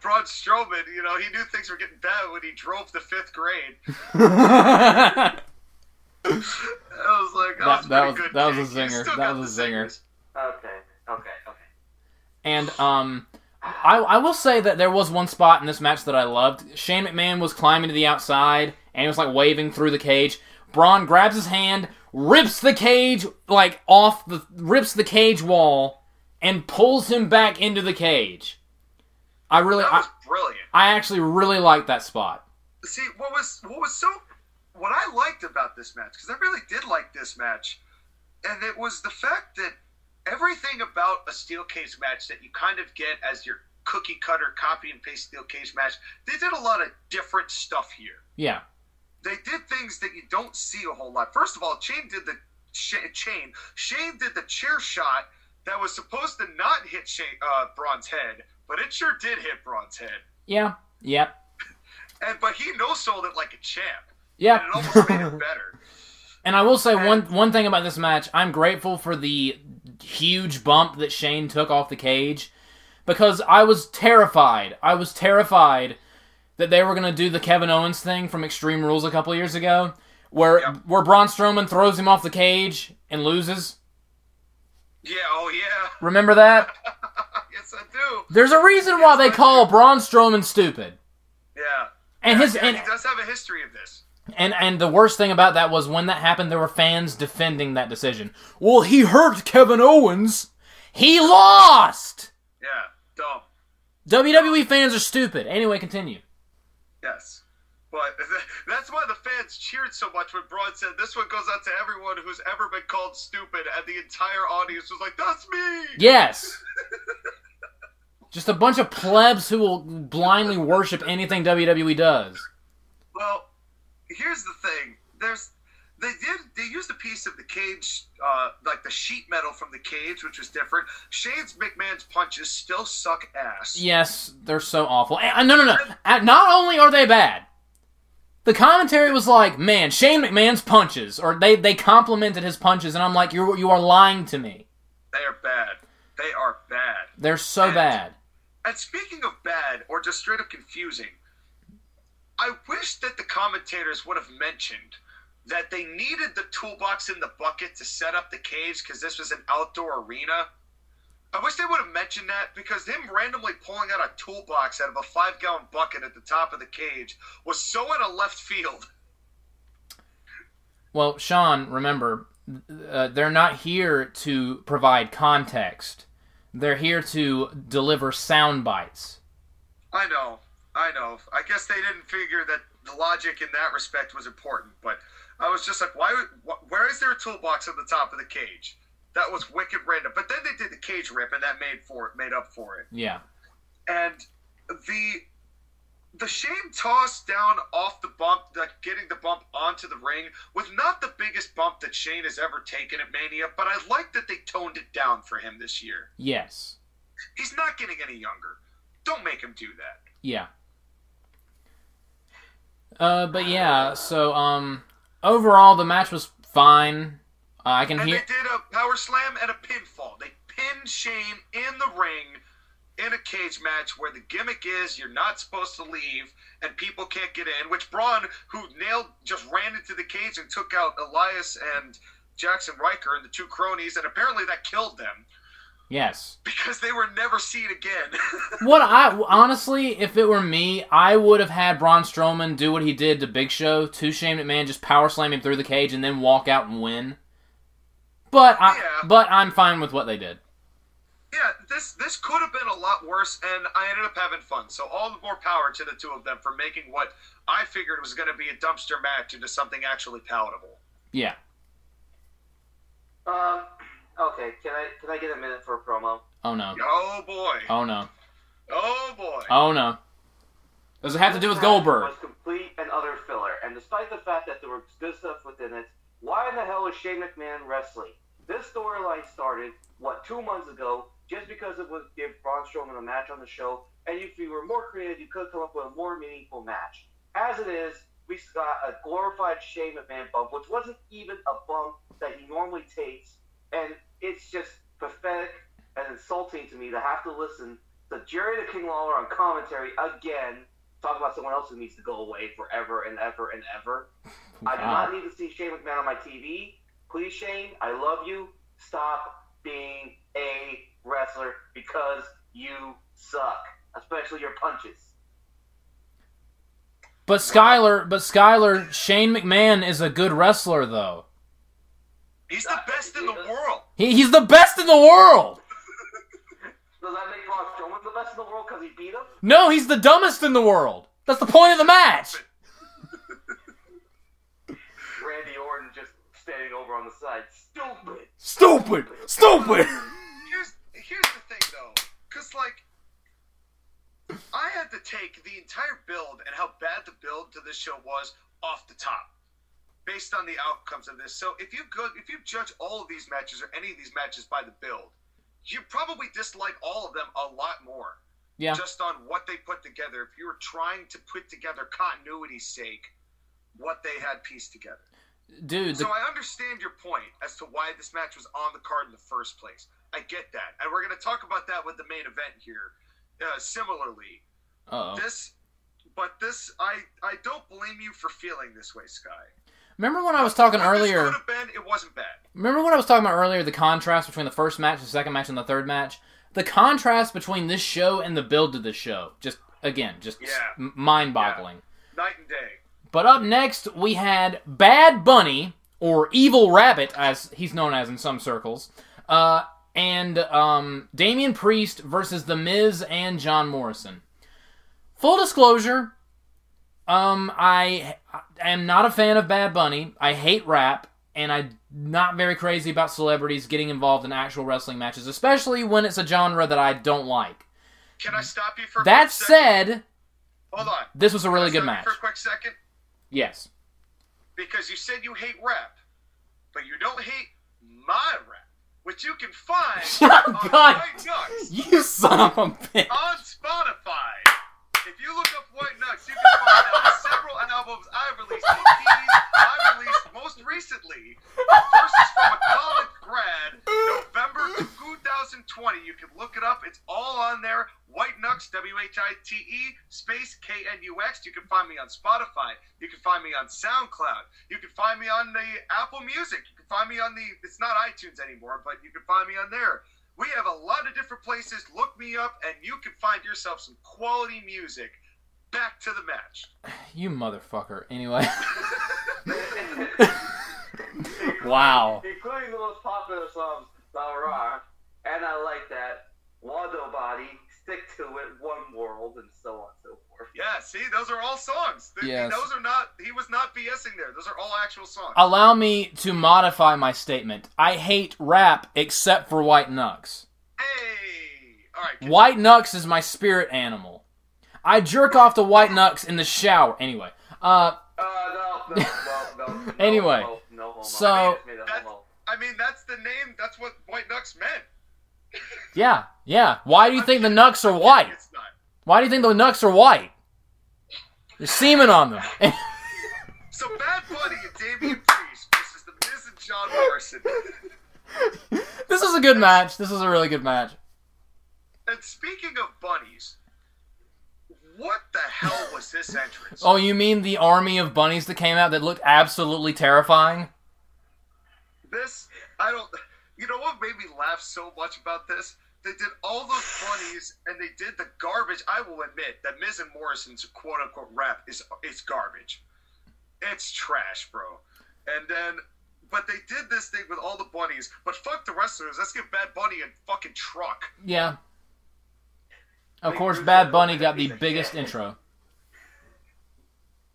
Braun Strowman, you know, he knew things were getting bad when he drove the fifth grade. (laughs) I was like, that, That- was that was- good. that was a King. Zinger. That was a zinger. zingers. Okay, okay, okay. and um I, I will say that there was one spot in this match that I loved. Shane McMahon was climbing to the outside and he was like waving through the cage. Braun grabs his hand, rips the cage like off the rips the cage wall, and pulls him back into the cage. I really, That I, brilliant. I actually really liked that spot. See, what was what was so what I liked about this match because I really did like this match, and it was the fact that everything about a steel cage match that you kind of get as your cookie cutter copy and paste steel cage match, they did a lot of different stuff here. Yeah, They did things that you don't see a whole lot. First of all, Shane did the chain. Shane did the chair shot that was supposed to not hit Shane, uh, Braun's head, but it sure did hit Braun's head. yeah, Yep. And but he no sold it like a champ. yeah. And it almost made it (laughs) better. And I will say one one thing about this match. I'm grateful for the huge bump that Shane took off the cage because I was terrified. I was terrified that they were going to do the Kevin Owens thing from Extreme Rules a couple years ago, where Yep. where Braun Strowman throws him off the cage and loses. Yeah, oh yeah. Remember that? (laughs) yes, I do. There's a reason why they call. Braun Strowman stupid. Yeah. And his yeah, and, he does have a history of this. And and the worst thing about that was when that happened, there were fans defending that decision. Well, he hurt Kevin Owens. He lost. Yeah, dumb. WWE fans are stupid. Anyway, continue. Yes. But (laughs) that's why the fans cheered so much when Braun said, This one goes out to everyone who's ever been called stupid, and the entire audience was like, That's me! Yes. (laughs) Just a bunch of plebs who will blindly worship anything WWE does. Well, here's the thing. There's they did they used a piece of the cage, uh, like the sheet metal from the cage, which was different. Shane's McMahon's punches still suck ass. Yes, they're so awful. And, no, no, no. Not only are they bad, the commentary was like, "Man, Shane McMahon's punches," or they they complimented his punches, and I'm like, "You you are lying to me. They are bad. They are bad. They're so And- bad." And speaking of bad or just straight up confusing, I wish that the commentators would have mentioned that they needed the toolbox in the bucket to set up the cage because this was an outdoor arena. I wish they would have mentioned that because him randomly pulling out a toolbox out of a five gallon bucket at the top of the cage was so out of left field. (laughs) Well, Sean, remember, uh, they're not here to provide context. They're here to deliver sound bites. I know, I know. I guess they didn't figure that the logic in that respect was important, but I was just like, why? wh- Where is there a toolbox at the top of the cage? That was wicked random. But then they did the cage rip, and that made for it, made up for it. Yeah. And the the shame toss down off the bump, like getting the bump onto the ring, was not the biggest bump that Shane has ever taken at Mania. But I like that they toned it down for him this year. Yes. He's not getting any younger. Don't make him do that. Yeah. Uh, but yeah, so um, overall the match was fine. Uh, I can And hear. they did a power slam and a pinfall. They pinned Shane in the ring in a cage match where the gimmick is you're not supposed to leave and people can't get in. Which Braun, who nailed, just ran into the cage and took out Elias and Jaxson Ryker and the two cronies, and apparently that killed them Yes. because they were never seen again. (laughs) What I honestly, if it were me, I would have had Braun Strowman do what he did to Big Show to Shane McMahon, just power slam him through the cage and then walk out and win. But I, Yeah. but I'm fine with what they did. Yeah, this this could have been a lot worse, and I ended up having fun. So all the more power to the two of them for making what I figured was going to be a dumpster match into something actually palatable. Yeah. Um, okay, can I can I get a minute for a promo? Oh no. Oh boy. Oh no. Oh boy. Oh no. Does it have to do with Goldberg? Was complete and utter filler, and despite the fact that there was good stuff within it, why in the hell is Shane McMahon wrestling? This storyline started what two months ago, just because it would give Braun Strowman a match on the show, and if you were more creative, you could come up with a more meaningful match. As it is, we got a glorified Shane McMahon bump, which wasn't even a bump that he normally takes, and it's just pathetic and insulting to me to have to listen to Jerry the King Lawler on commentary again talk about someone else who needs to go away forever and ever and ever. (laughs) I do not need to see Shane McMahon on my TV. Please, Shane, I love you. Stop being a wrestler because you suck, especially your punches. But Skyler, but Skyler, Shane McMahon is a good wrestler though. He's the best in the world. He, he's the best in the world. (laughs) Does that make Braun Strowman the best in the world because he beat him? No, he's the dumbest in the world. That's the point of the match. (laughs) Randy Orton just standing over on the side. Stupid. Stupid. Stupid. Here's (laughs) here's the thing though, because like I had to take the entire build and how bad the build to this show was off the top, based on the outcomes of this. So if you go, if you judge all of these matches or any of these matches by the build, you probably dislike all of them a lot more. Yeah. Just on what they put together. If you were trying to put together continuity's sake, what they had pieced together. Dude, So the, I understand your point as to why this match was on the card in the first place. I get that, and we're going to talk about that with the main event here. Uh, similarly, uh-oh. this, but this, I I don't blame you for feeling this way, Sky. Remember when I was talking What earlier? this could have been, it wasn't bad. Remember when I was talking about earlier? The contrast between the first match, the second match, and the third match. The contrast between this show and the build to this show, just again, just Yeah. mind-boggling. Night and day. But up next, we had Bad Bunny, or Evil Rabbit, as he's known as in some circles, uh, and um, Damian Priest versus The Miz and John Morrison. Full disclosure, um, I, I am not a fan of Bad Bunny. I hate rap, and I'm not very crazy about celebrities getting involved in actual wrestling matches, especially when it's a genre that I don't like. Can I stop you for a That said, Hold on. this was a really Can I good match. For a quick second, Yes. because you said you hate rap, but you don't hate my rap, which you can find (laughs) Shut on God. White Nuts. (laughs) You son of a bitch. on Spotify. If you look up White Knux, you can find out (laughs) several albums I've released, EPs I've released most recently. Versus from a college grad, November 2020. You can look it up. It's all on there. White Knux, W H I T E space K N U X. You can find me on Spotify. You can find me on SoundCloud. You can find me on the Apple Music. You find me on the. It's not iTunes anymore, but you can find me on there. We have a lot of different places. Look me up, and you can find yourself some quality music. Back to the match. (sighs) You motherfucker. Anyway. (laughs) wow. Including the most popular songs that are, and I like that. Wado Body, Stick to It, One World, and so on and so forth. Yeah, see, those are all songs. Th- Yes. Those are not. He was not BSing there. Those are all actual songs. Allow me to modify my statement. I hate rap except for White Knux. Hey, all right. White Knux is my spirit animal. I jerk off to White Knux in the shower. Anyway. Uh, Uh, (laughs) no, no, no, no. no Anyway, no homo. so- I just made a That's- homo. I mean, that's the name. That's what White Knux meant. yeah, yeah. Why do you (laughs) think the Nux are white? Why do you think the Nux are white? There's semen on them. (laughs) So Bad Bunny and Damian Priest versus the Miz and John Morrison. this is a good match. This is a really good match. And speaking of bunnies, what the hell was this entrance? Oh, you mean the army of bunnies that came out that looked absolutely terrifying? This, I don't. You know what made me laugh so much about this? They did all those bunnies, and they did the garbage. I will admit that Miz and Morrison's quote unquote rap is is garbage. It's trash, bro. And then, but they did this thing with all the bunnies. But fuck the wrestlers. Let's give Bad Bunny a fucking truck. Yeah. Of Big course, Bad Bunny got the biggest intro.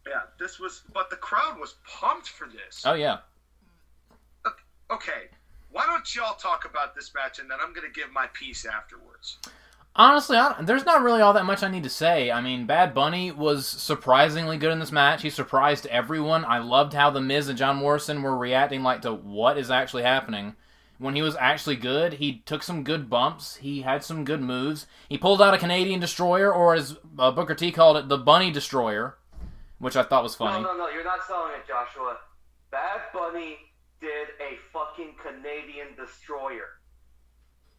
Yeah, this was. But the crowd was pumped for this. Oh yeah. Okay, why don't y'all talk about this match, and then I'm gonna give my piece afterwards. Honestly, I, there's not really all that much I need to say. I mean, Bad Bunny was surprisingly good in this match. He surprised everyone. I loved how The Miz and John Morrison were reacting like to what is actually happening. When he was actually good, he took some good bumps. He had some good moves. He pulled out a Canadian destroyer, or as uh, Booker T called it, the Bunny Destroyer, which I thought was funny. No, no, no, you're not selling it, Joshua. Bad Bunny did a fucking Canadian destroyer.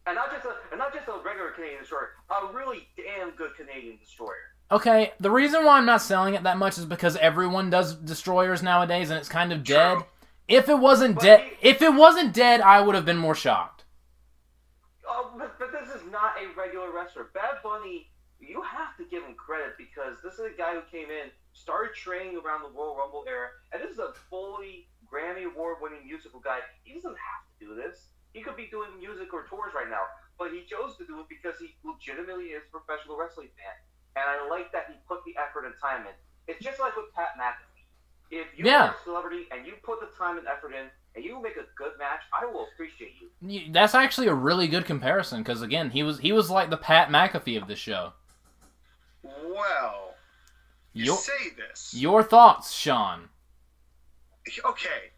And not just a and not just a regular Canadian destroyer, a really damn good Canadian destroyer. Okay, the reason why I'm not selling it that much is because everyone does destroyers nowadays, and it's kind of dead. True. If it wasn't dead, if it wasn't dead, I would have been more shocked. Oh, but, but this is not not a regular wrestler. Bad Bunny, you have to give him credit because this is a guy who came in, started training around the Royal Rumble era, and this is a fully Grammy Award winning musical guy. He doesn't have to do this. He could be doing music or tours right now, but he chose to do it because he legitimately is a professional wrestling fan. And I like that he put the effort and time in. It's just like with Pat McAfee. If you're Yeah. a celebrity and you put the time and effort in, and you make a good match, I will appreciate you. You- That's actually a really good comparison because again, he was he was like the Pat McAfee of the show. Well, you Your say this. your thoughts, Sean? Okay.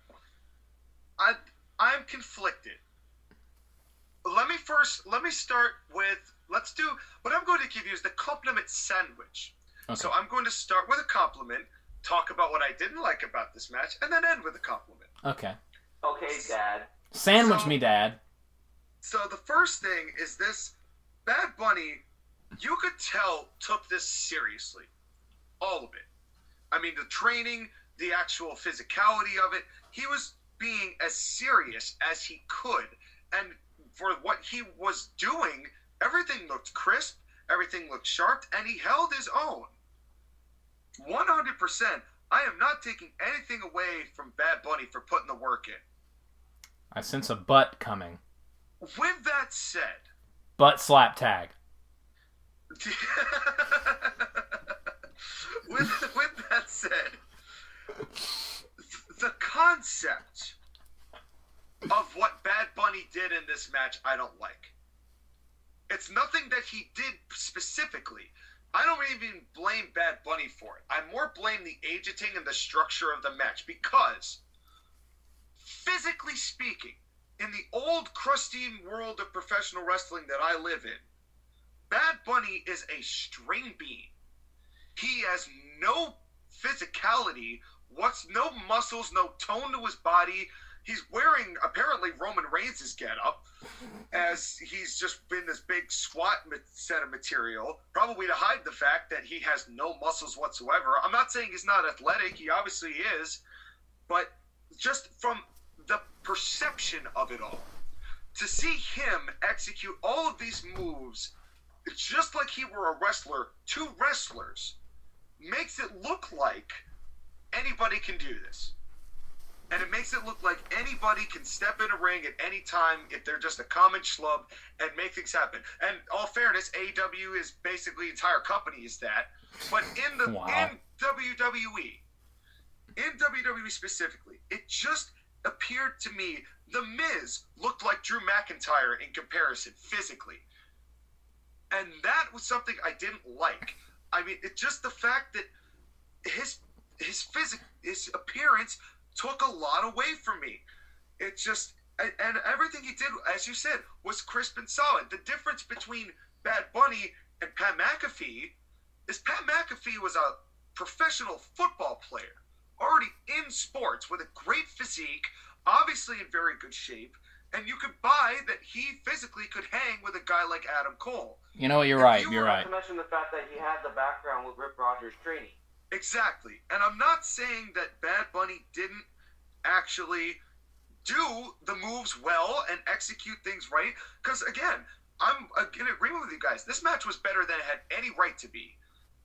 I I'm conflicted. Let me first let me start with let's do what I'm going to give you is the compliment sandwich. Okay. So I'm going to start with a compliment, talk about what I didn't like about this match, and then end with a compliment. Okay, Okay, Dad. sandwich So- me, Dad. So the first thing is this Bad Bunny, you could tell took this seriously. All of it. I mean the training, the actual physicality of it, he was being as serious as he could. And for what he was doing, everything looked crisp, everything looked sharp, and he held his own. 100%. I am not taking anything away from Bad Bunny for putting the work in. I sense a butt coming. With that said, Butt slap tag. (laughs) with, with that said, concept of what Bad Bunny did in this match, I don't like. It's nothing that he did specifically. I don't even blame Bad Bunny for it. I more blame the agenting and the structure of the match because, physically speaking, in the old crusty world of professional wrestling that I live in, Bad Bunny is a string bean. He has no physicality, what's no muscles, no tone to his body. He's wearing apparently Roman Reigns' getup, as he's just been this big squat set of material, probably to hide the fact that he has no muscles whatsoever. I'm not saying he's not athletic; he obviously is, but just from the perception of it all, to see him execute all of these moves, it's just like he were a wrestler Two wrestlers, makes it look like anybody can do this. And it makes it look like anybody can step in a ring at any time if they're just a common schlub and make things happen. And all fairness, AEW is basically entire company is that. But in the Wow. in WWE, in WWE specifically, it just appeared to me the Miz looked like Drew McIntyre in comparison physically. And that was something I didn't like. I mean, it's just the fact that his his physic his appearance took a lot away from me. It just and and everything he did, as you said, was crisp and solid. The difference between Bad Bunny and Pat McAfee is Pat McAfee was a professional football player, already in sports with a great physique, obviously in very good shape, and you could buy that he physically could hang with a guy like Adam Cole. You know what? You're If right. you You're right. Not to mention the fact that he had the background with Rip Rogers training. Exactly. And I'm not saying that Bad Bunny didn't actually do the moves well and execute things right. Because, again, I'm in agreement with you guys. This match was better than it had any right to be.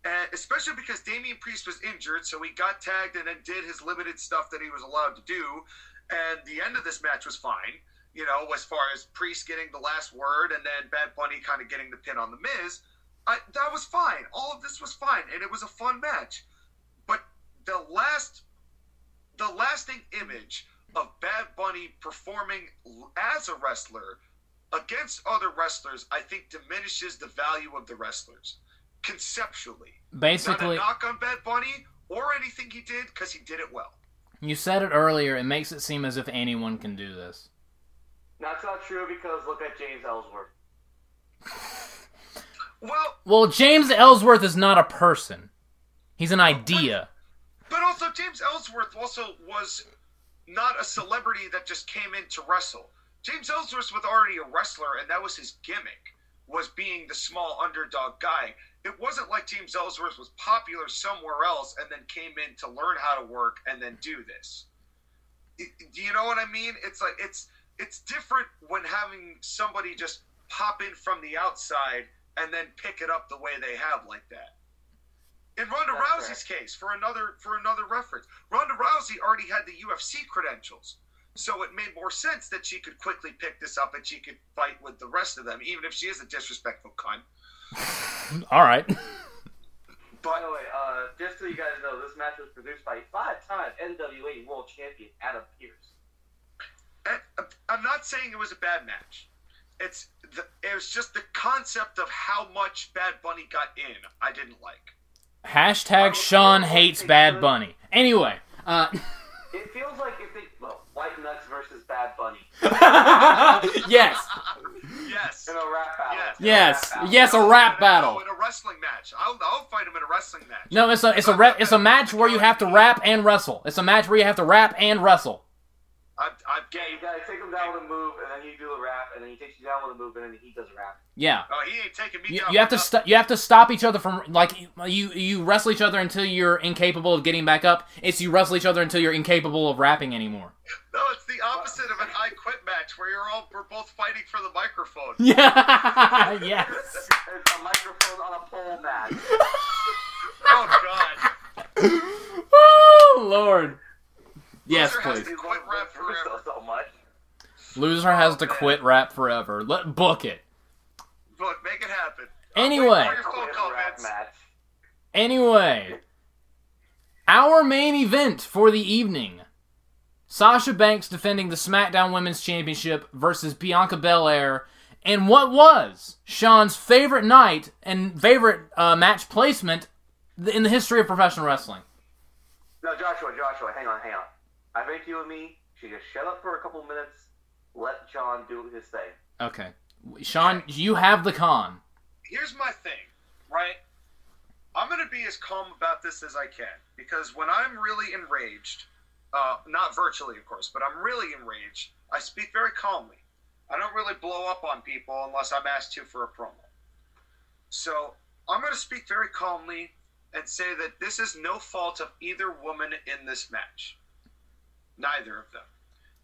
And especially because Damian Priest was injured, so he got tagged and then did his limited stuff that he was allowed to do. And the end of this match was fine, you know, as far as Priest getting the last word and then Bad Bunny kind of getting the pin on The Miz. I, that was fine. All of this was fine, and it was a fun match. But the last, the lasting image of Bad Bunny performing as a wrestler against other wrestlers, I think diminishes the value of the wrestlers conceptually. Not a Basically, knock on Bad Bunny or anything he did because he did it well. you said it earlier. It makes it seem as if anyone can do this. That's not true because look at James Ellsworth. Well, Well, James Ellsworth is not a person. He's an idea. But also, James Ellsworth also was not a celebrity that just came in to wrestle. James Ellsworth was already a wrestler, and that was his gimmick, was being the small underdog guy. It wasn't like James Ellsworth was popular somewhere else and then came in to learn how to work and then do this. Do you know what I mean? It's like it's it's different when having somebody just pop in from the outside and then pick it up the way they have like that. In Ronda That's Rousey's case, for another for another reference, Ronda Rousey already had the UFC credentials, so it made more sense that she could quickly pick this up and she could fight with the rest of them, even if she is a disrespectful cunt. (laughs) All right. By the way, uh, just so you guys know, this match was produced by five-time NWA World Champion Adam Pearce. And, uh, I'm not saying it was a bad match. It's the, it was just the concept of how much Bad Bunny got in. I didn't like. Hashtag Sean hates Bad Bunny. Anyway, uh, It (laughs) feels like if they well, White Knux versus Bad Bunny (laughs) yes, Yes. in a rap battle. Yes. In a yes, rap battle. yes, a rap battle. No, in a wrestling match. I'll, I'll fight him in a wrestling match. No, it's a it's a re- it's a match where you have to rap and wrestle. It's a match where you have to rap and wrestle. I'm, I'm Yeah, you game. gotta take him down with a move, and then you do a rap, and then he takes you down with a move, and then he does a rap. Yeah. Oh, he ain't taking me You, down. you have to for st- you have to stop each other from like you you wrestle each other until you're incapable of getting back up. It's you wrestle each other until you're incapable of rapping anymore. No, it's the opposite of an I quit match where you're all we're both fighting for the microphone. (laughs) Yeah. (laughs) yes. It's a microphone on a pole match. (laughs) Oh God. oh Lord. Yes, Loser has please. to quit rap forever. So much. Loser has to quit rap forever. Let book it. Look, make it happen. Anyway. Wait for your phone Quit call, rap Vince. match. Anyway, our main event for the evening Sasha Banks defending the SmackDown Women's Championship versus Bianca Belair, and what was Sean's favorite night and favorite uh, match placement in the history of professional wrestling. No, Joshua, Joshua, hang on, hang on. I think you and me should just shut up for a couple minutes, let John do his thing. Okay. Sean, you have the con. Here's my thing, right? I'm gonna be as calm about this as I can because when I'm really enraged, uh, not virtually, of course, but I'm really enraged, I speak very calmly. I don't really blow up on people unless I'm asked to for a promo. So I'm going to speak very calmly and say that this is no fault of either woman in this match. Neither of them.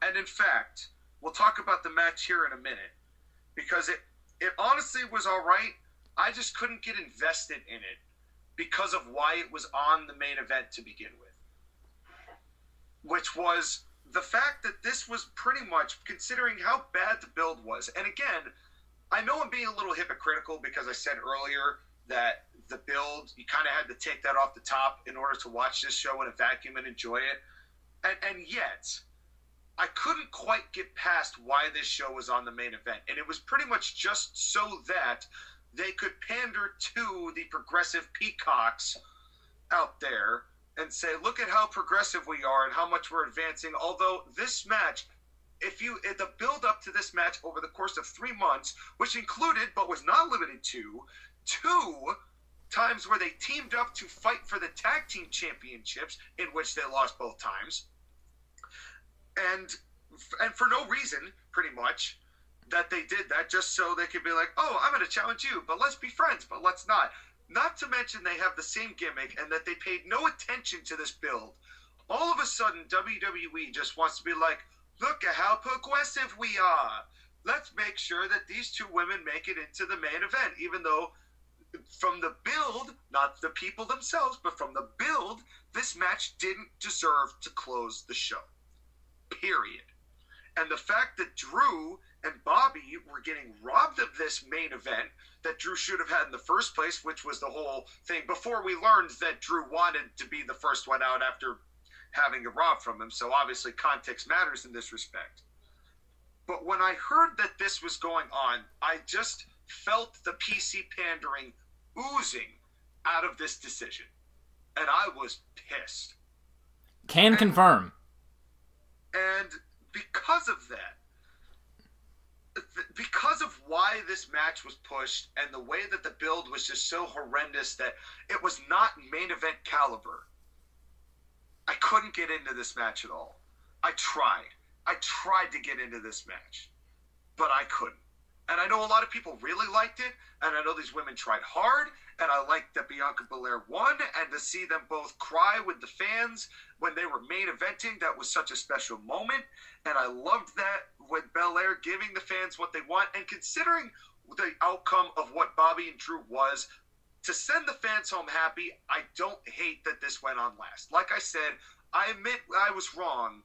And in fact, we'll talk about the match here in a minute because it, it honestly was all right. I just couldn't get invested in it because of why it was on the main event to begin with which was the fact that this was pretty much considering how bad the build was. And again, I know I'm being a little hypocritical because I said earlier that the build you kind of had to take that off the top in order to watch this show in a vacuum and enjoy it. And, and yet, I couldn't quite get past why this show was on the main event. And it was pretty much just so that they could pander to the progressive peacocks out there and say, look at how progressive we are and how much we're advancing. Although this match, if you the build up to this match over the course of three months, which included but was not limited to two times where they teamed up to fight for the tag team championships, in which they lost both times, and and for no reason, pretty much, that they did that just so they could be like, oh, I'm going to challenge you, but let's be friends, but let's not. Not to mention they have the same gimmick and that they paid no attention to this build. All of a sudden, WWE just wants to be like, look at how progressive we are. Let's make sure that these two women make it into the main event, even though from the build, not the people themselves, but from the build, this match didn't deserve to close the show. Period. And the fact that Drew and Bobby were getting robbed of this main event that Drew should have had in the first place, which was the whole thing before we learned that Drew wanted to be the first one out after having it robbed from him. So obviously, context matters in this respect. But when I heard that this was going on, I just felt the PC pandering oozing out of this decision. And I was pissed. Can confirm. And because of that, th- because of why this match was pushed and the way that the build was just so horrendous that it was not main event caliber, I couldn't get into this match at all. I tried. I tried to get into this match, but I couldn't. And I know a lot of people really liked it, and I know these women tried hard, and I liked that Bianca Belair won, and to see them both cry with the fans when they were main eventing, that was such a special moment. And I loved that with Belair giving the fans what they want, and considering the outcome of what Bobby and Drew was. To send the fans home happy, I don't hate that this went on last. Like I said, I admit I was wrong.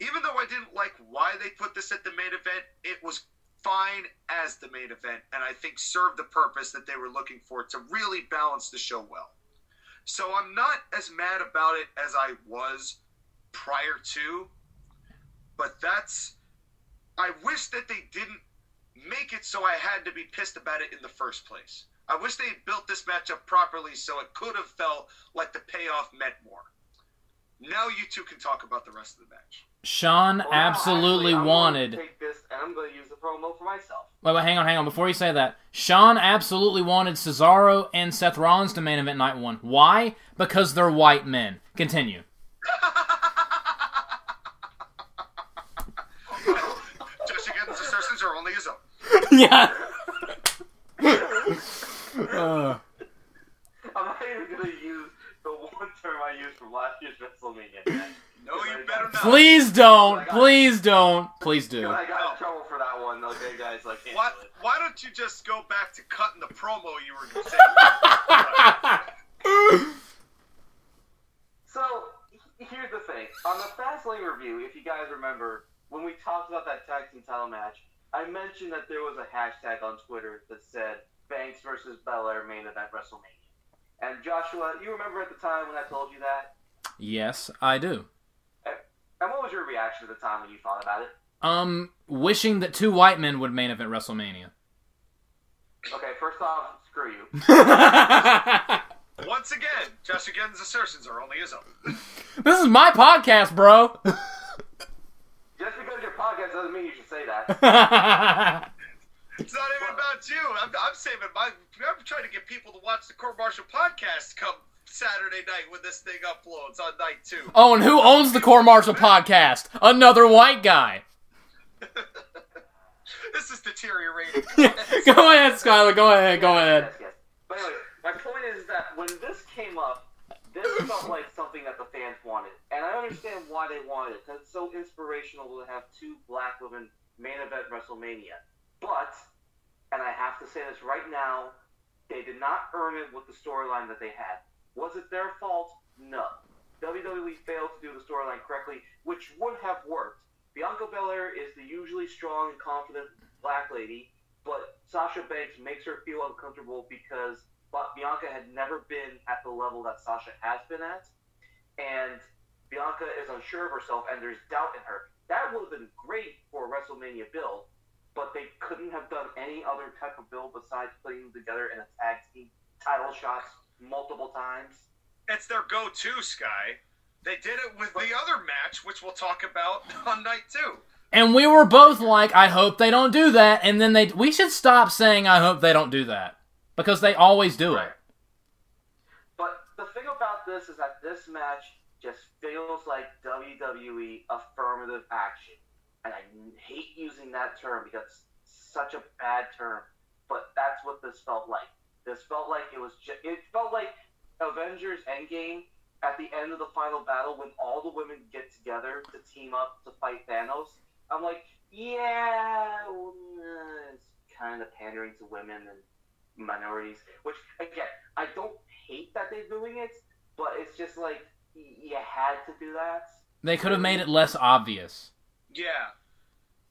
Even though I didn't like why they put this at the main event, it was fine as the main event, and I think served the purpose that they were looking for to really balance the show well. So I'm not as mad about it as I was prior to, but that's. I wish that they didn't make it so I had to be pissed about it in the first place. I wish they built this matchup properly so it could have felt like the payoff meant more. Now you two can talk about the rest of the match. Sean Well, absolutely actually, wanted. Take this and I'm going to use the promo for myself. Wait, wait, hang on, hang on. Before you say that, Sean absolutely wanted Cesaro and Seth Rollins to main event night one. Why? Because they're white men. Continue. (laughs) Just again, the assertions are only his (laughs) own. yeah. Uh, I'm not even going to use the one term I used from last year's WrestleMania. (laughs) match. No, you better not. please don't. Please don't. Please do. I got in trouble for that one. Okay, guys, like cancel Why, why don't you just go back to cutting the promo you were saying? So h- here's the thing: on the Fastlane review, if you guys remember, when we talked about that tag team title match, I mentioned that there was a hashtag on Twitter that said Banks versus Belair main event WrestleMania. And Joshua, you remember at the time when I told you that? yes, I do. And what was your reaction at the time when you thought about it? Um, wishing that two white men would main event WrestleMania. Okay, first off, screw you. (laughs) Once again, JoshAgeddon's assertions are only his own. this is my podcast, bro. Just because your podcast doesn't mean you should say that. (laughs) It's not even about you. I'm, I'm saving my. I'm trying to get people to watch the Court Martial podcast come Saturday night when this thing uploads on night two. oh, and who owns the Court Martial podcast? Another white guy. (laughs) This is deteriorating. (laughs) go ahead, Skyler. Go ahead. Go ahead. Yes, yes. But anyway, my point is that when this came up, this (laughs) felt like something that the fans wanted, and I understand why they wanted it because it's so inspirational to have two black women main event WrestleMania. But, and I have to say this right now, they did not earn it with the storyline that they had. Was it their fault? No. WWE failed to do the storyline correctly, which would have worked. Bianca Belair is the usually strong and confident black lady, but Sasha Banks makes her feel uncomfortable because Bianca had never been at the level that Sasha has been at, and Bianca is unsure of herself, and there's doubt in her. That would have been great for a WrestleMania build, but they couldn't have done any other type of build besides putting them together in a tag team title shots multiple times. It's their go-to, Sky. They did it with the other match, which we'll talk about (laughs) on night two. And we were both like, I hope they don't do that. And then they, we should stop saying, I hope they don't do that. Because they always do it. But the thing about this is that this match just feels like WWE affirmative action. And I hate using that term because it's such a bad term. But that's what this felt like. This felt like it was just, it felt like Avengers Endgame at the end of the final battle when all the women get together to team up to fight Thanos. I'm like, yeah, well, uh, it's kind of pandering to women and minorities. Which again, I don't hate that they're doing it, but it's just like y- you had to do that. They could have made it less obvious. Yeah.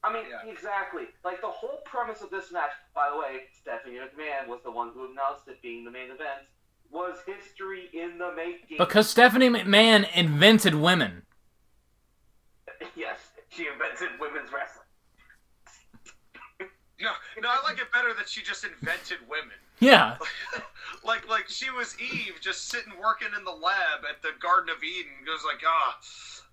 I mean, Yeah. exactly. Like the whole premise of this match. By the way, Stephanie McMahon was the one who announced it being the main event. Was history in the making? Because Stephanie McMahon invented women. (laughs) yes, she invented women's wrestling. No, no, I like it better that she just invented women. Yeah. (laughs) like, like she was Eve, just sitting working in the lab at the Garden of Eden. Goes like, ah,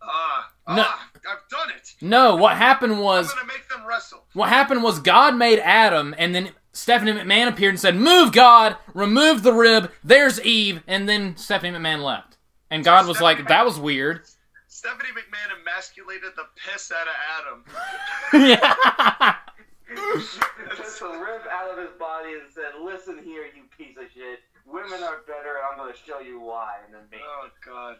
ah, No. ah, I've done it. No, what happened I'm was gonna make them wrestle. what happened was God made Adam and then Stephanie McMahon appeared and said, "Move God, remove the rib, there's Eve." And then Stephanie McMahon left. And God was like, "That was weird." Stephanie McMahon emasculated the piss out of Adam. (laughs) yeah. (laughs) took the rib out of his body and said, "Listen here, you piece of shit. Women are better, and I'm going to show you why." And then made. Oh God.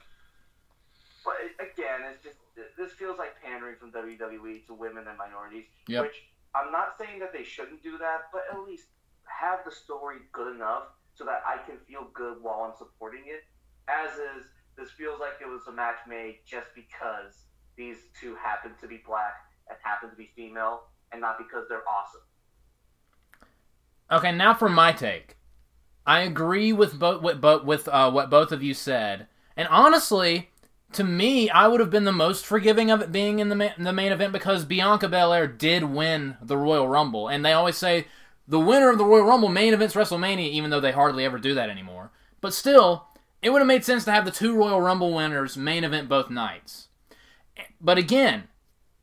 But it- again, it's just this feels like pandering from WWE to women and minorities, Yep. which I'm not saying that they shouldn't do that, but at least have the story good enough so that I can feel good while I'm supporting it. As is, this feels like it was a match made just because these two happen to be black and happen to be female, and not because they're awesome. Okay, now for my take. I agree with both with, with uh, what both of you said, and honestly, to me, I would have been the most forgiving of it being in the ma- the main event because Bianca Belair did win the Royal Rumble, and they always say the winner of the Royal Rumble main events WrestleMania, even though they hardly ever do that anymore. But still, it would have made sense to have the two Royal Rumble winners main event both nights. But again,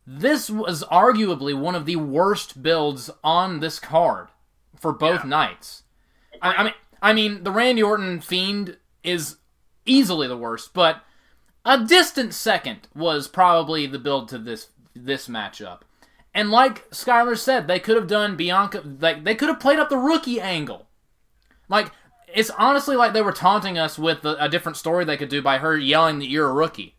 this was arguably one of the worst builds on this card for both Yeah. nights. I, I mean, I mean, the Randy Orton Fiend is easily the worst, but a distant second was probably the build to this this matchup. And like Skyler said, they could have done Bianca like they could have played up the rookie angle. Like it's honestly like they were taunting us with a, a different story they could do by her yelling that you're a rookie.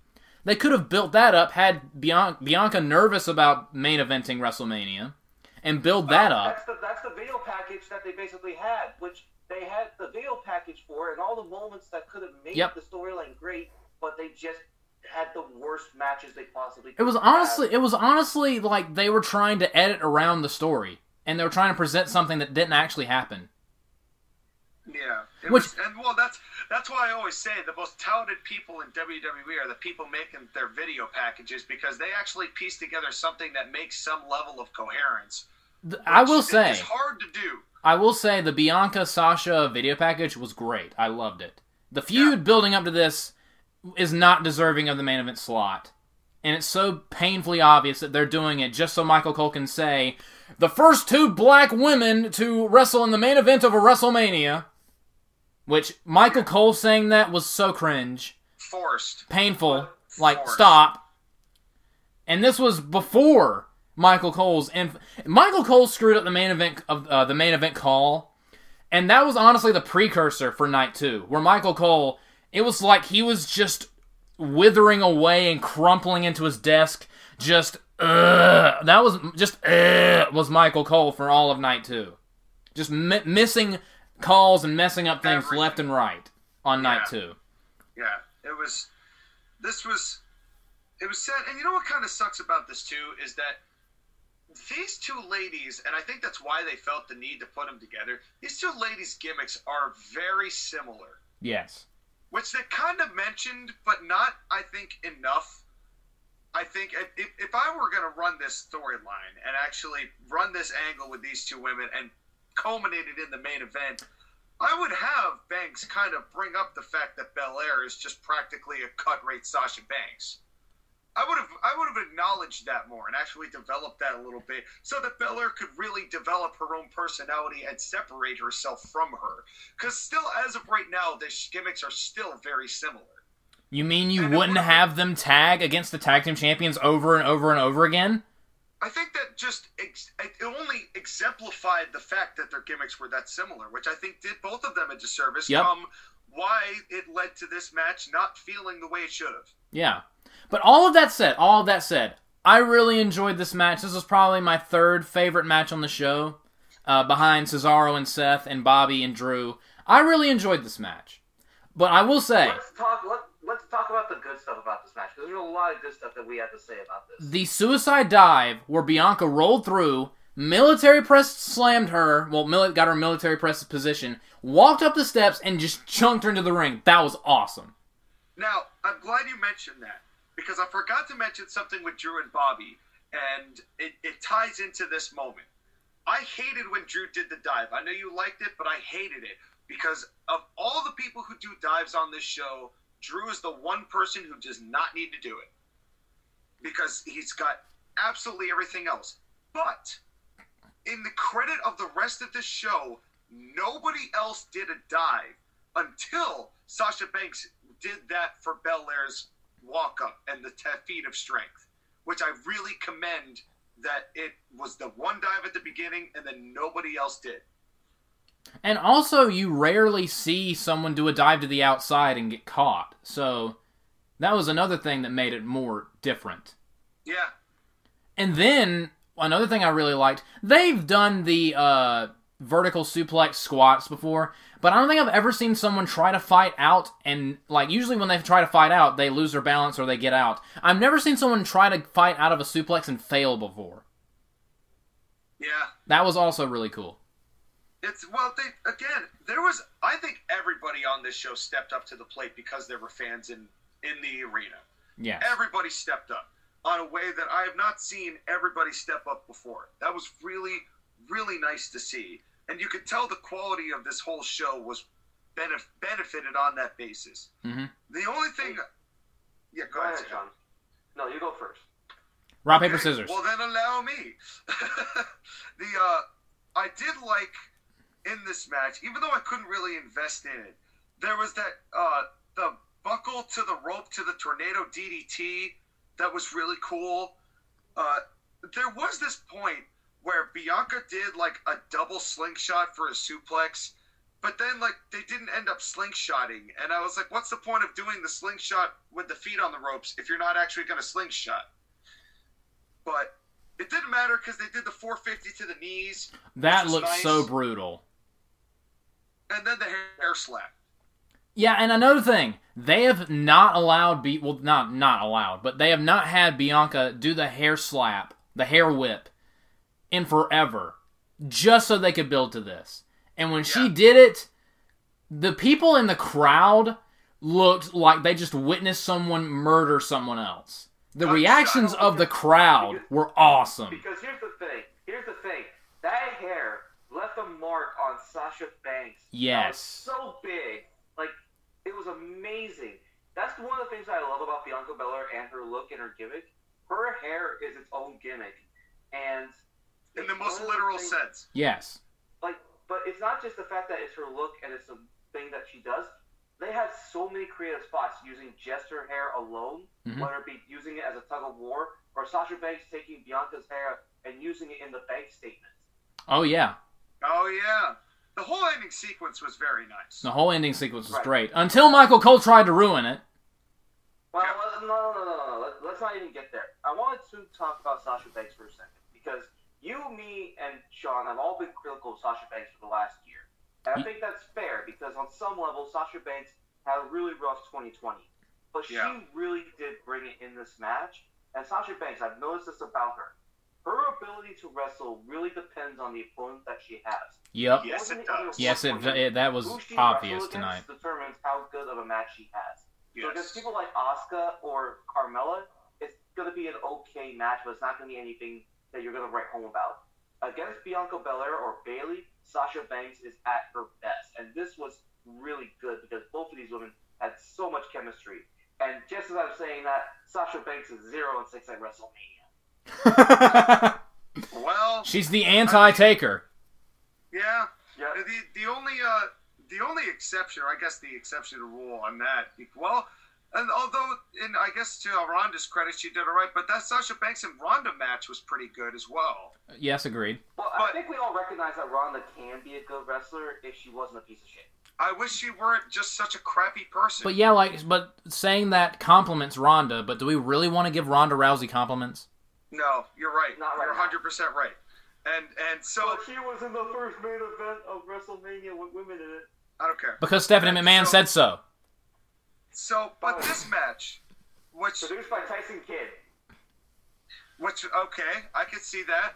They could have built that up, had Bianca, Bianca nervous about main eventing WrestleMania, and build oh, that up. That's the that's the video package that they basically had, which they had the video package for, and all the moments that could have made Yep. the storyline great, but they just had the worst matches they possibly. It was could have. honestly, it was honestly like they were trying to edit around the story, and they were trying to present something that didn't actually happen. Yeah, it Which- was, and well, that's that's why I always say the most talented people in WWE are the people making their video packages because they actually piece together something that makes some level of coherence. I will say, it's hard to do. I will say, the Bianca Sasha video package was great. I loved it. The feud building up to this is not deserving of the main event slot, and it's so painfully obvious that they're doing it just so Michael Cole can say the first two black women to wrestle in the main event of a WrestleMania. Which Michael Cole saying that was so cringe. Forced. painful. Like, Forced. stop. And this was before Michael Cole's inf- Michael Cole screwed up the main event of uh, the main event call, and that was honestly the precursor for night two, where Michael Cole. It was like he was just withering away and crumpling into his desk. Just ugh. that was just ugh, was Michael Cole for all of night two, just mi- missing calls and messing up things Everything. left and right on night two. Yeah, it was. This was. It was sad, and you know what kind of sucks about this too is that these two ladies, and I think that's why they felt the need to put them together. These two ladies' gimmicks are very similar, Yes. which they kind of mentioned, but not, I think, enough. I think if, if I were going to run this storyline and actually run this angle with these two women and culminate it in the main event, I would have Banks kind of bring up the fact that Belair is just practically a cut rate Sasha Banks. I would have I would have acknowledged that more and actually developed that a little bit so that Belair could really develop her own personality and separate herself from her. Because still, as of right now, the gimmicks are still very similar. You mean you And wouldn't have them tag against the tag team champions over and over and over again? I think that just ex- it only exemplified the fact that their gimmicks were that similar, which I think did both of them a disservice Yep. from why it led to this match not feeling the way it should have. Yeah. But all of that said, all of that said, I really enjoyed this match. This was probably my third favorite match on the show, uh, behind Cesaro and Seth and Bobby and Drew. I really enjoyed this match. But I will say, Let's talk. Let, let's talk about the good stuff about this match because there's a lot of good stuff that we have to say about this. the suicide dive where Bianca rolled through, military press slammed her, well, mili- got her military press position, walked up the steps, and just (laughs) chunked her into the ring. That was awesome. Now, I'm glad you mentioned that because I forgot to mention something with Drew and Bobby, and it, it ties into this moment. I hated when Drew did the dive. I know you liked it, but I hated it because of all the people who do dives on this show, Drew is the one person who does not need to do it because he's got absolutely everything else. But in the credit of the rest of this show, nobody else did a dive until Sasha Banks did that for Belair's walk up and the feat of strength, which I really commend that it was the one dive at the beginning and then nobody else did. And also, you rarely see someone do a dive to the outside and get caught. So, that was another thing that made it more different. Yeah, And then, another thing I really liked. They've done the uh, vertical suplex squats before, but I don't think I've ever seen someone try to fight out and like usually when they try to fight out, they lose their balance or they get out. I've never seen someone try to fight out of a suplex and fail before. Yeah, That was also really cool. It's well. They again, there was. I think everybody on this show stepped up to the plate because there were fans in in the arena. Yeah. Everybody stepped up on a way that I have not seen everybody step up before. That was really, really nice to see, and you could tell the quality of this whole show was benef- benefited on that basis. hmm The only thing, yeah, go Go ahead, ahead, Sam. Sean. No, you go first. Rock paper scissors. Well, then allow me. (laughs) the uh, I did like in this match, even though I couldn't really invest in it. There was that uh, the buckle to the rope to the tornado DDT that was really cool. Uh, there was this point where Bianca did like a double slingshot for a suplex, but then like they didn't end up slingshotting, and I was like, what's the point of doing the slingshot with the feet on the ropes if you're not actually going to slingshot? But it didn't matter because they did the 450 to the knees, that looks nice. so brutal. And then the hair slap. Yeah, and another thing, they have not allowed be well not not allowed, but they have not had Bianca do the hair slap, the hair whip in forever just so they could build to this. And when she did it, the people in the crowd looked like they just witnessed someone murder someone else. The reactions of the crowd were awesome. Because here's the thing. Here's the thing. That hair left on Sasha Banks. That was Yes. so big. Like it was amazing. That's one of the things I love about Bianca Belair and her look and her gimmick. Her hair is its own gimmick, and In the most one of literal things- sense. Yes. like but it's not just the fact that it's her look and it's a thing that she does they had so many creative spots using just her hair alone Mhm. whether it be using it as a tug of war or sasha banks taking bianca's hair and using it in the bank statement Oh yeah. Oh yeah, the whole ending sequence was very nice. The whole ending sequence was Right. great until Michael Cole tried to ruin it. well Yeah. let- no no no no no Let, let's not even get there i wanted to talk about sasha banks for a second because you me and sean have all been critical of sasha banks for the last year and i think that's fair because on some level sasha banks had a really rough 2020 but Yeah. she really did bring it in this match. And Sasha Banks, I've noticed this about her. Her ability to wrestle really depends on the opponent that she has. Yep. Yes, it does. Yes, it, it that was obvious tonight. against Determines how good of a match she has. So against people like Asuka or Carmella, it's going to be an okay match, but it's not going to be anything that you're going to write home about. Against Bianca Belair or Bayley, Sasha Banks is at her best, and this was really good because both of these women had so much chemistry. And just as I'm saying that, Sasha Banks is zero and six at WrestleMania. Well, She's the anti-taker. yeah. Yeah, The the only uh the only exception, or I guess the exception to the rule on that, well, and although in I guess to Ronda's credit, she did all right, but that Sasha Banks and Ronda match was pretty good as well. Yes, agreed. well, I think we all recognize that Ronda can be a good wrestler if she wasn't a piece of shit. I wish she weren't just such a crappy person. But yeah, like, but saying that compliments Ronda, but do we really want to give Ronda Rousey compliments? No, you're right. Not right you're now. 100 percent right. And and so But she was in the first main event of WrestleMania with women in it. I don't care. Because Stephanie And McMahon so- said so. So, but oh. this match, which Produced by Tyson Kidd. which okay, I could see that.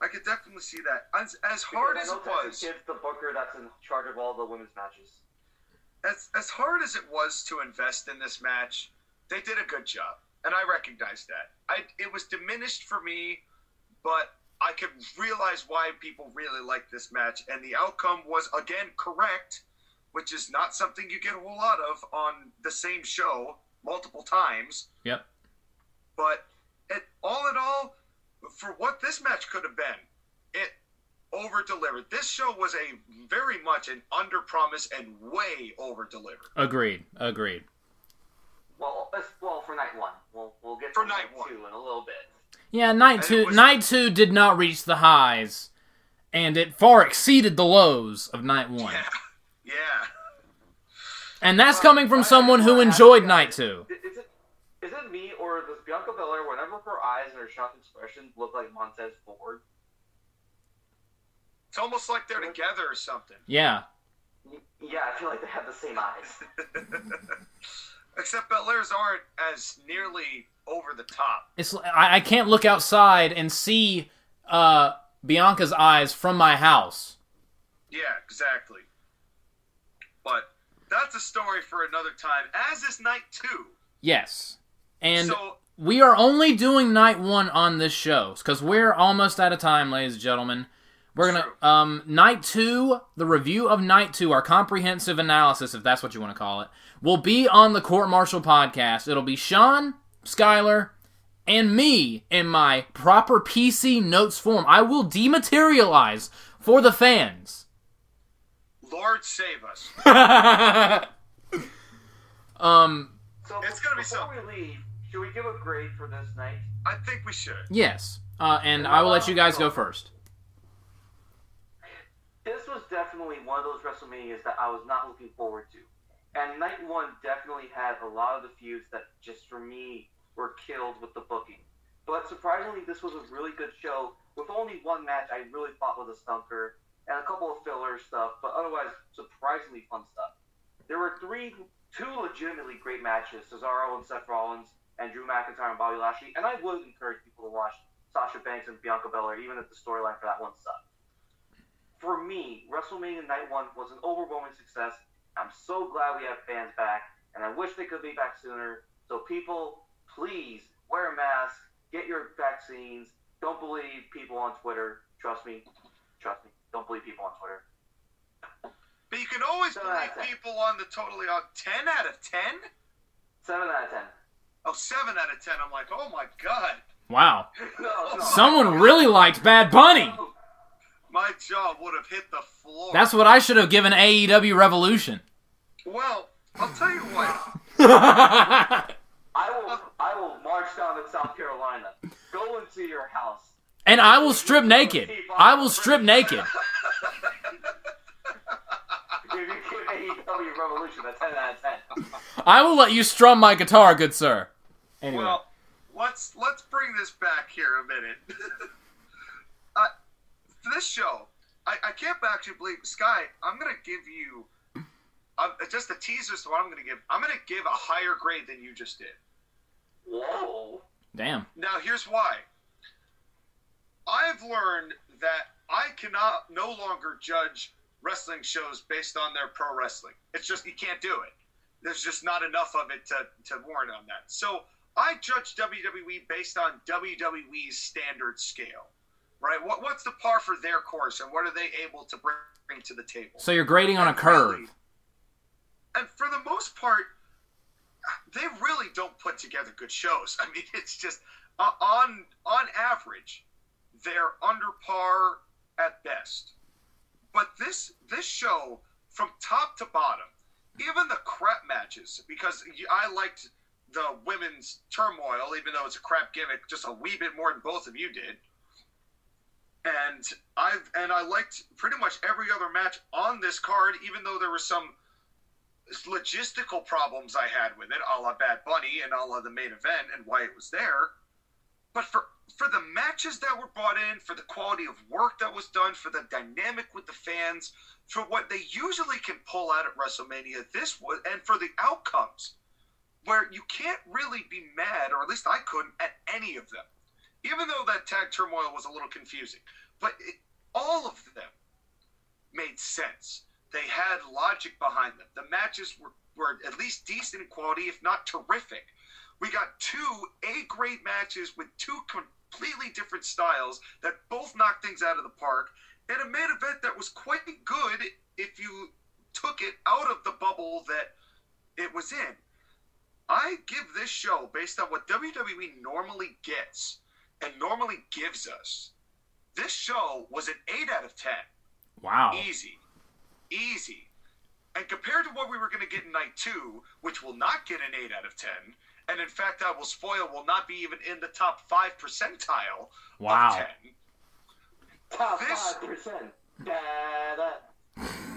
I could definitely see that. As, as hard as I know it Tyson was, Kidd's the booker that's in charge of all the women's matches. as as hard as it was to invest in this match, they did a good job, and I recognize that. I it was diminished for me, but I could realize why people really liked this match, and the outcome was again correct, which is not something you get a whole lot of on the same show multiple times. Yep. But it, all in all, for what this match could have been, it over delivered. This show was a very much an under promise and way over delivered. Agreed. Agreed. Well, well, for night one. We'll, we'll get For to night one. two in a little bit. Yeah, night And two. was- Night two did not reach the highs, and it far exceeded the lows of night one. Yeah. (laughs) Yeah. And that's Well, coming from I- someone I who wanna enjoyed you night guys, two. Is it is it me or does Bianca Belair, whenever her eyes eyes and her shocked expression look like Montez Ford. It's almost like they're together or something. Yeah. Yeah, I feel like they have the same eyes. (laughs) Except Belair's aren't as nearly over the top. It's I, I can't look outside and see uh, Bianca's eyes from my house. Yeah, exactly. But that's a story for another time, as is night two. Yes. And so we are only doing night one on this show because we're almost out of time, ladies and gentlemen. We're gonna um night two, the review of night two, our comprehensive analysis, if that's what you want to call it, will be on the Court Martial podcast. It'll be Sean, Skyler, and me in my proper PC notes form. I will dematerialize for the fans. Lord save us. (laughs) um, So It's gonna be before something. we leave, should we give a grade for this night? I think we should. yes. Uh, and I will let you guys go first. This was definitely one of those WrestleManias that I was not looking forward to. And night one definitely had a lot of the feuds that just for me were killed with the booking. But surprisingly, this was a really good show with only one match I really thought was a stunker and a couple of filler stuff, but otherwise surprisingly fun stuff. There were three, two legitimately great matches: Cesaro and Seth Rollins, and Drew McIntyre and Bobby Lashley. And I would encourage people to watch Sasha Banks and Bianca Belair, even if the storyline for that one sucked for me, WrestleMania Night One was an overwhelming success. I'm so glad we have fans back, and I wish they could be back sooner. So people, please wear a mask, get your vaccines. Don't believe people on Twitter. Trust me, trust me. Don't believe people on Twitter. But you can always Seven believe out of ten. people on the totally on 10 out of 10? Seven out of ten. Oh, 7 out of 10. I'm like, oh my god. Wow. (laughs) No, no. Someone really liked Bad Bunny. My jaw would have hit the floor. That's what I should have given AEW Revolution. Well, I'll tell you what. (laughs) I will. I will march down to South Carolina. Go into your house. and I will strip naked. I will strip naked. (laughs) If you AEW Revolution a ten out of ten. (laughs) I will let you strum my guitar, good sir. Anyway. Well, let's let's bring this back here a minute. Uh, this show, I, I can't actually believe Sky. I'm gonna give you um, just a teaser. So what I'm gonna give, I'm gonna give a higher grade than you just did. Whoa. Damn. Now, here's why. I've learned that I cannot no longer judge wrestling shows based on their pro wrestling. It's just you can't do it. There's just not enough of it to, to warrant on that. So I judge WWE based on WWE's standard scale. Right? What what's the par for their course and what are they able to bring, to the table? So you're grading on a curve. really- and for the most part, they really don't put together good shows. (laughs) I mean, it's just uh, on on average, they're under par at best. But this this show, from top to bottom, even the crap matches, because I liked the women's turmoil, even though it's a crap gimmick, just a wee bit more than both of you did. And I and I liked pretty much every other match on this card, even though there were some logistical problems I had with it, a la Bad Bunny and a la the main event and why it was there. But for for the matches that were brought in, for the quality of work that was done, for the dynamic with the fans, for what they usually can pull out at WrestleMania, this was and for the outcomes, where you can't really be mad, or at least I couldn't, at any of them. Even though that tag turmoil was a little confusing, but it, all of them made sense. They had logic behind them. The matches were, were at least decent in quality, if not terrific. We got two A grade matches with two completely different styles that both knocked things out of the park, and a main event that was quite good if you took it out of the bubble that it was in. I give this show, based on what WWE normally gets and normally gives us, this show was an 8 out of 10. Wow. Easy. Easy. And compared to what we were going to get in night two, which will not get an 8 out of 10, and in fact, I will spoil, will not be even in the top 5 percentile Wow. of 10, Top This- five percent. Da-da.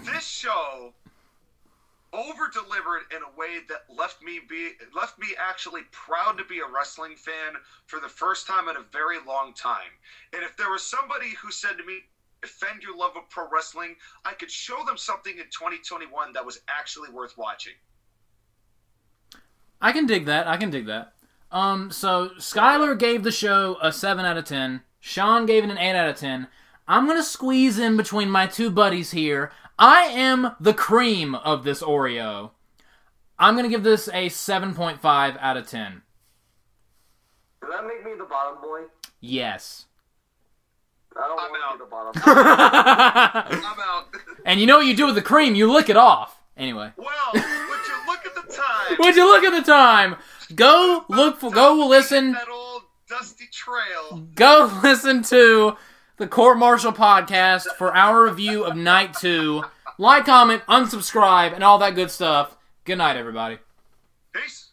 this show over delivered in a way that left me be left me actually proud to be a wrestling fan for the first time in a very long time. And if there was somebody who said to me, defend your love of pro wrestling, I could show them something in 2021 that was actually worth watching. I can dig that. I can dig that. Um, so Skyler gave the show a seven out of ten. Sean gave it an eight out of ten. I'm gonna squeeze in between my two buddies here. I am the cream of this Oreo. I'm gonna give this a 7.5 out of 10. Does that make me the bottom boy? Yes. I don't I'm want to be the bottom (laughs) boy. I'm out. and you know what you do with the cream? You lick it off. Anyway. well, would you look at the time? (laughs) Would you look at the time? Go look for. Go listen. that old dusty trail. Go (laughs) listen to the Court Martial podcast for our review of Night Two. Like, comment, unsubscribe, and all that good stuff. Good night, everybody. Peace.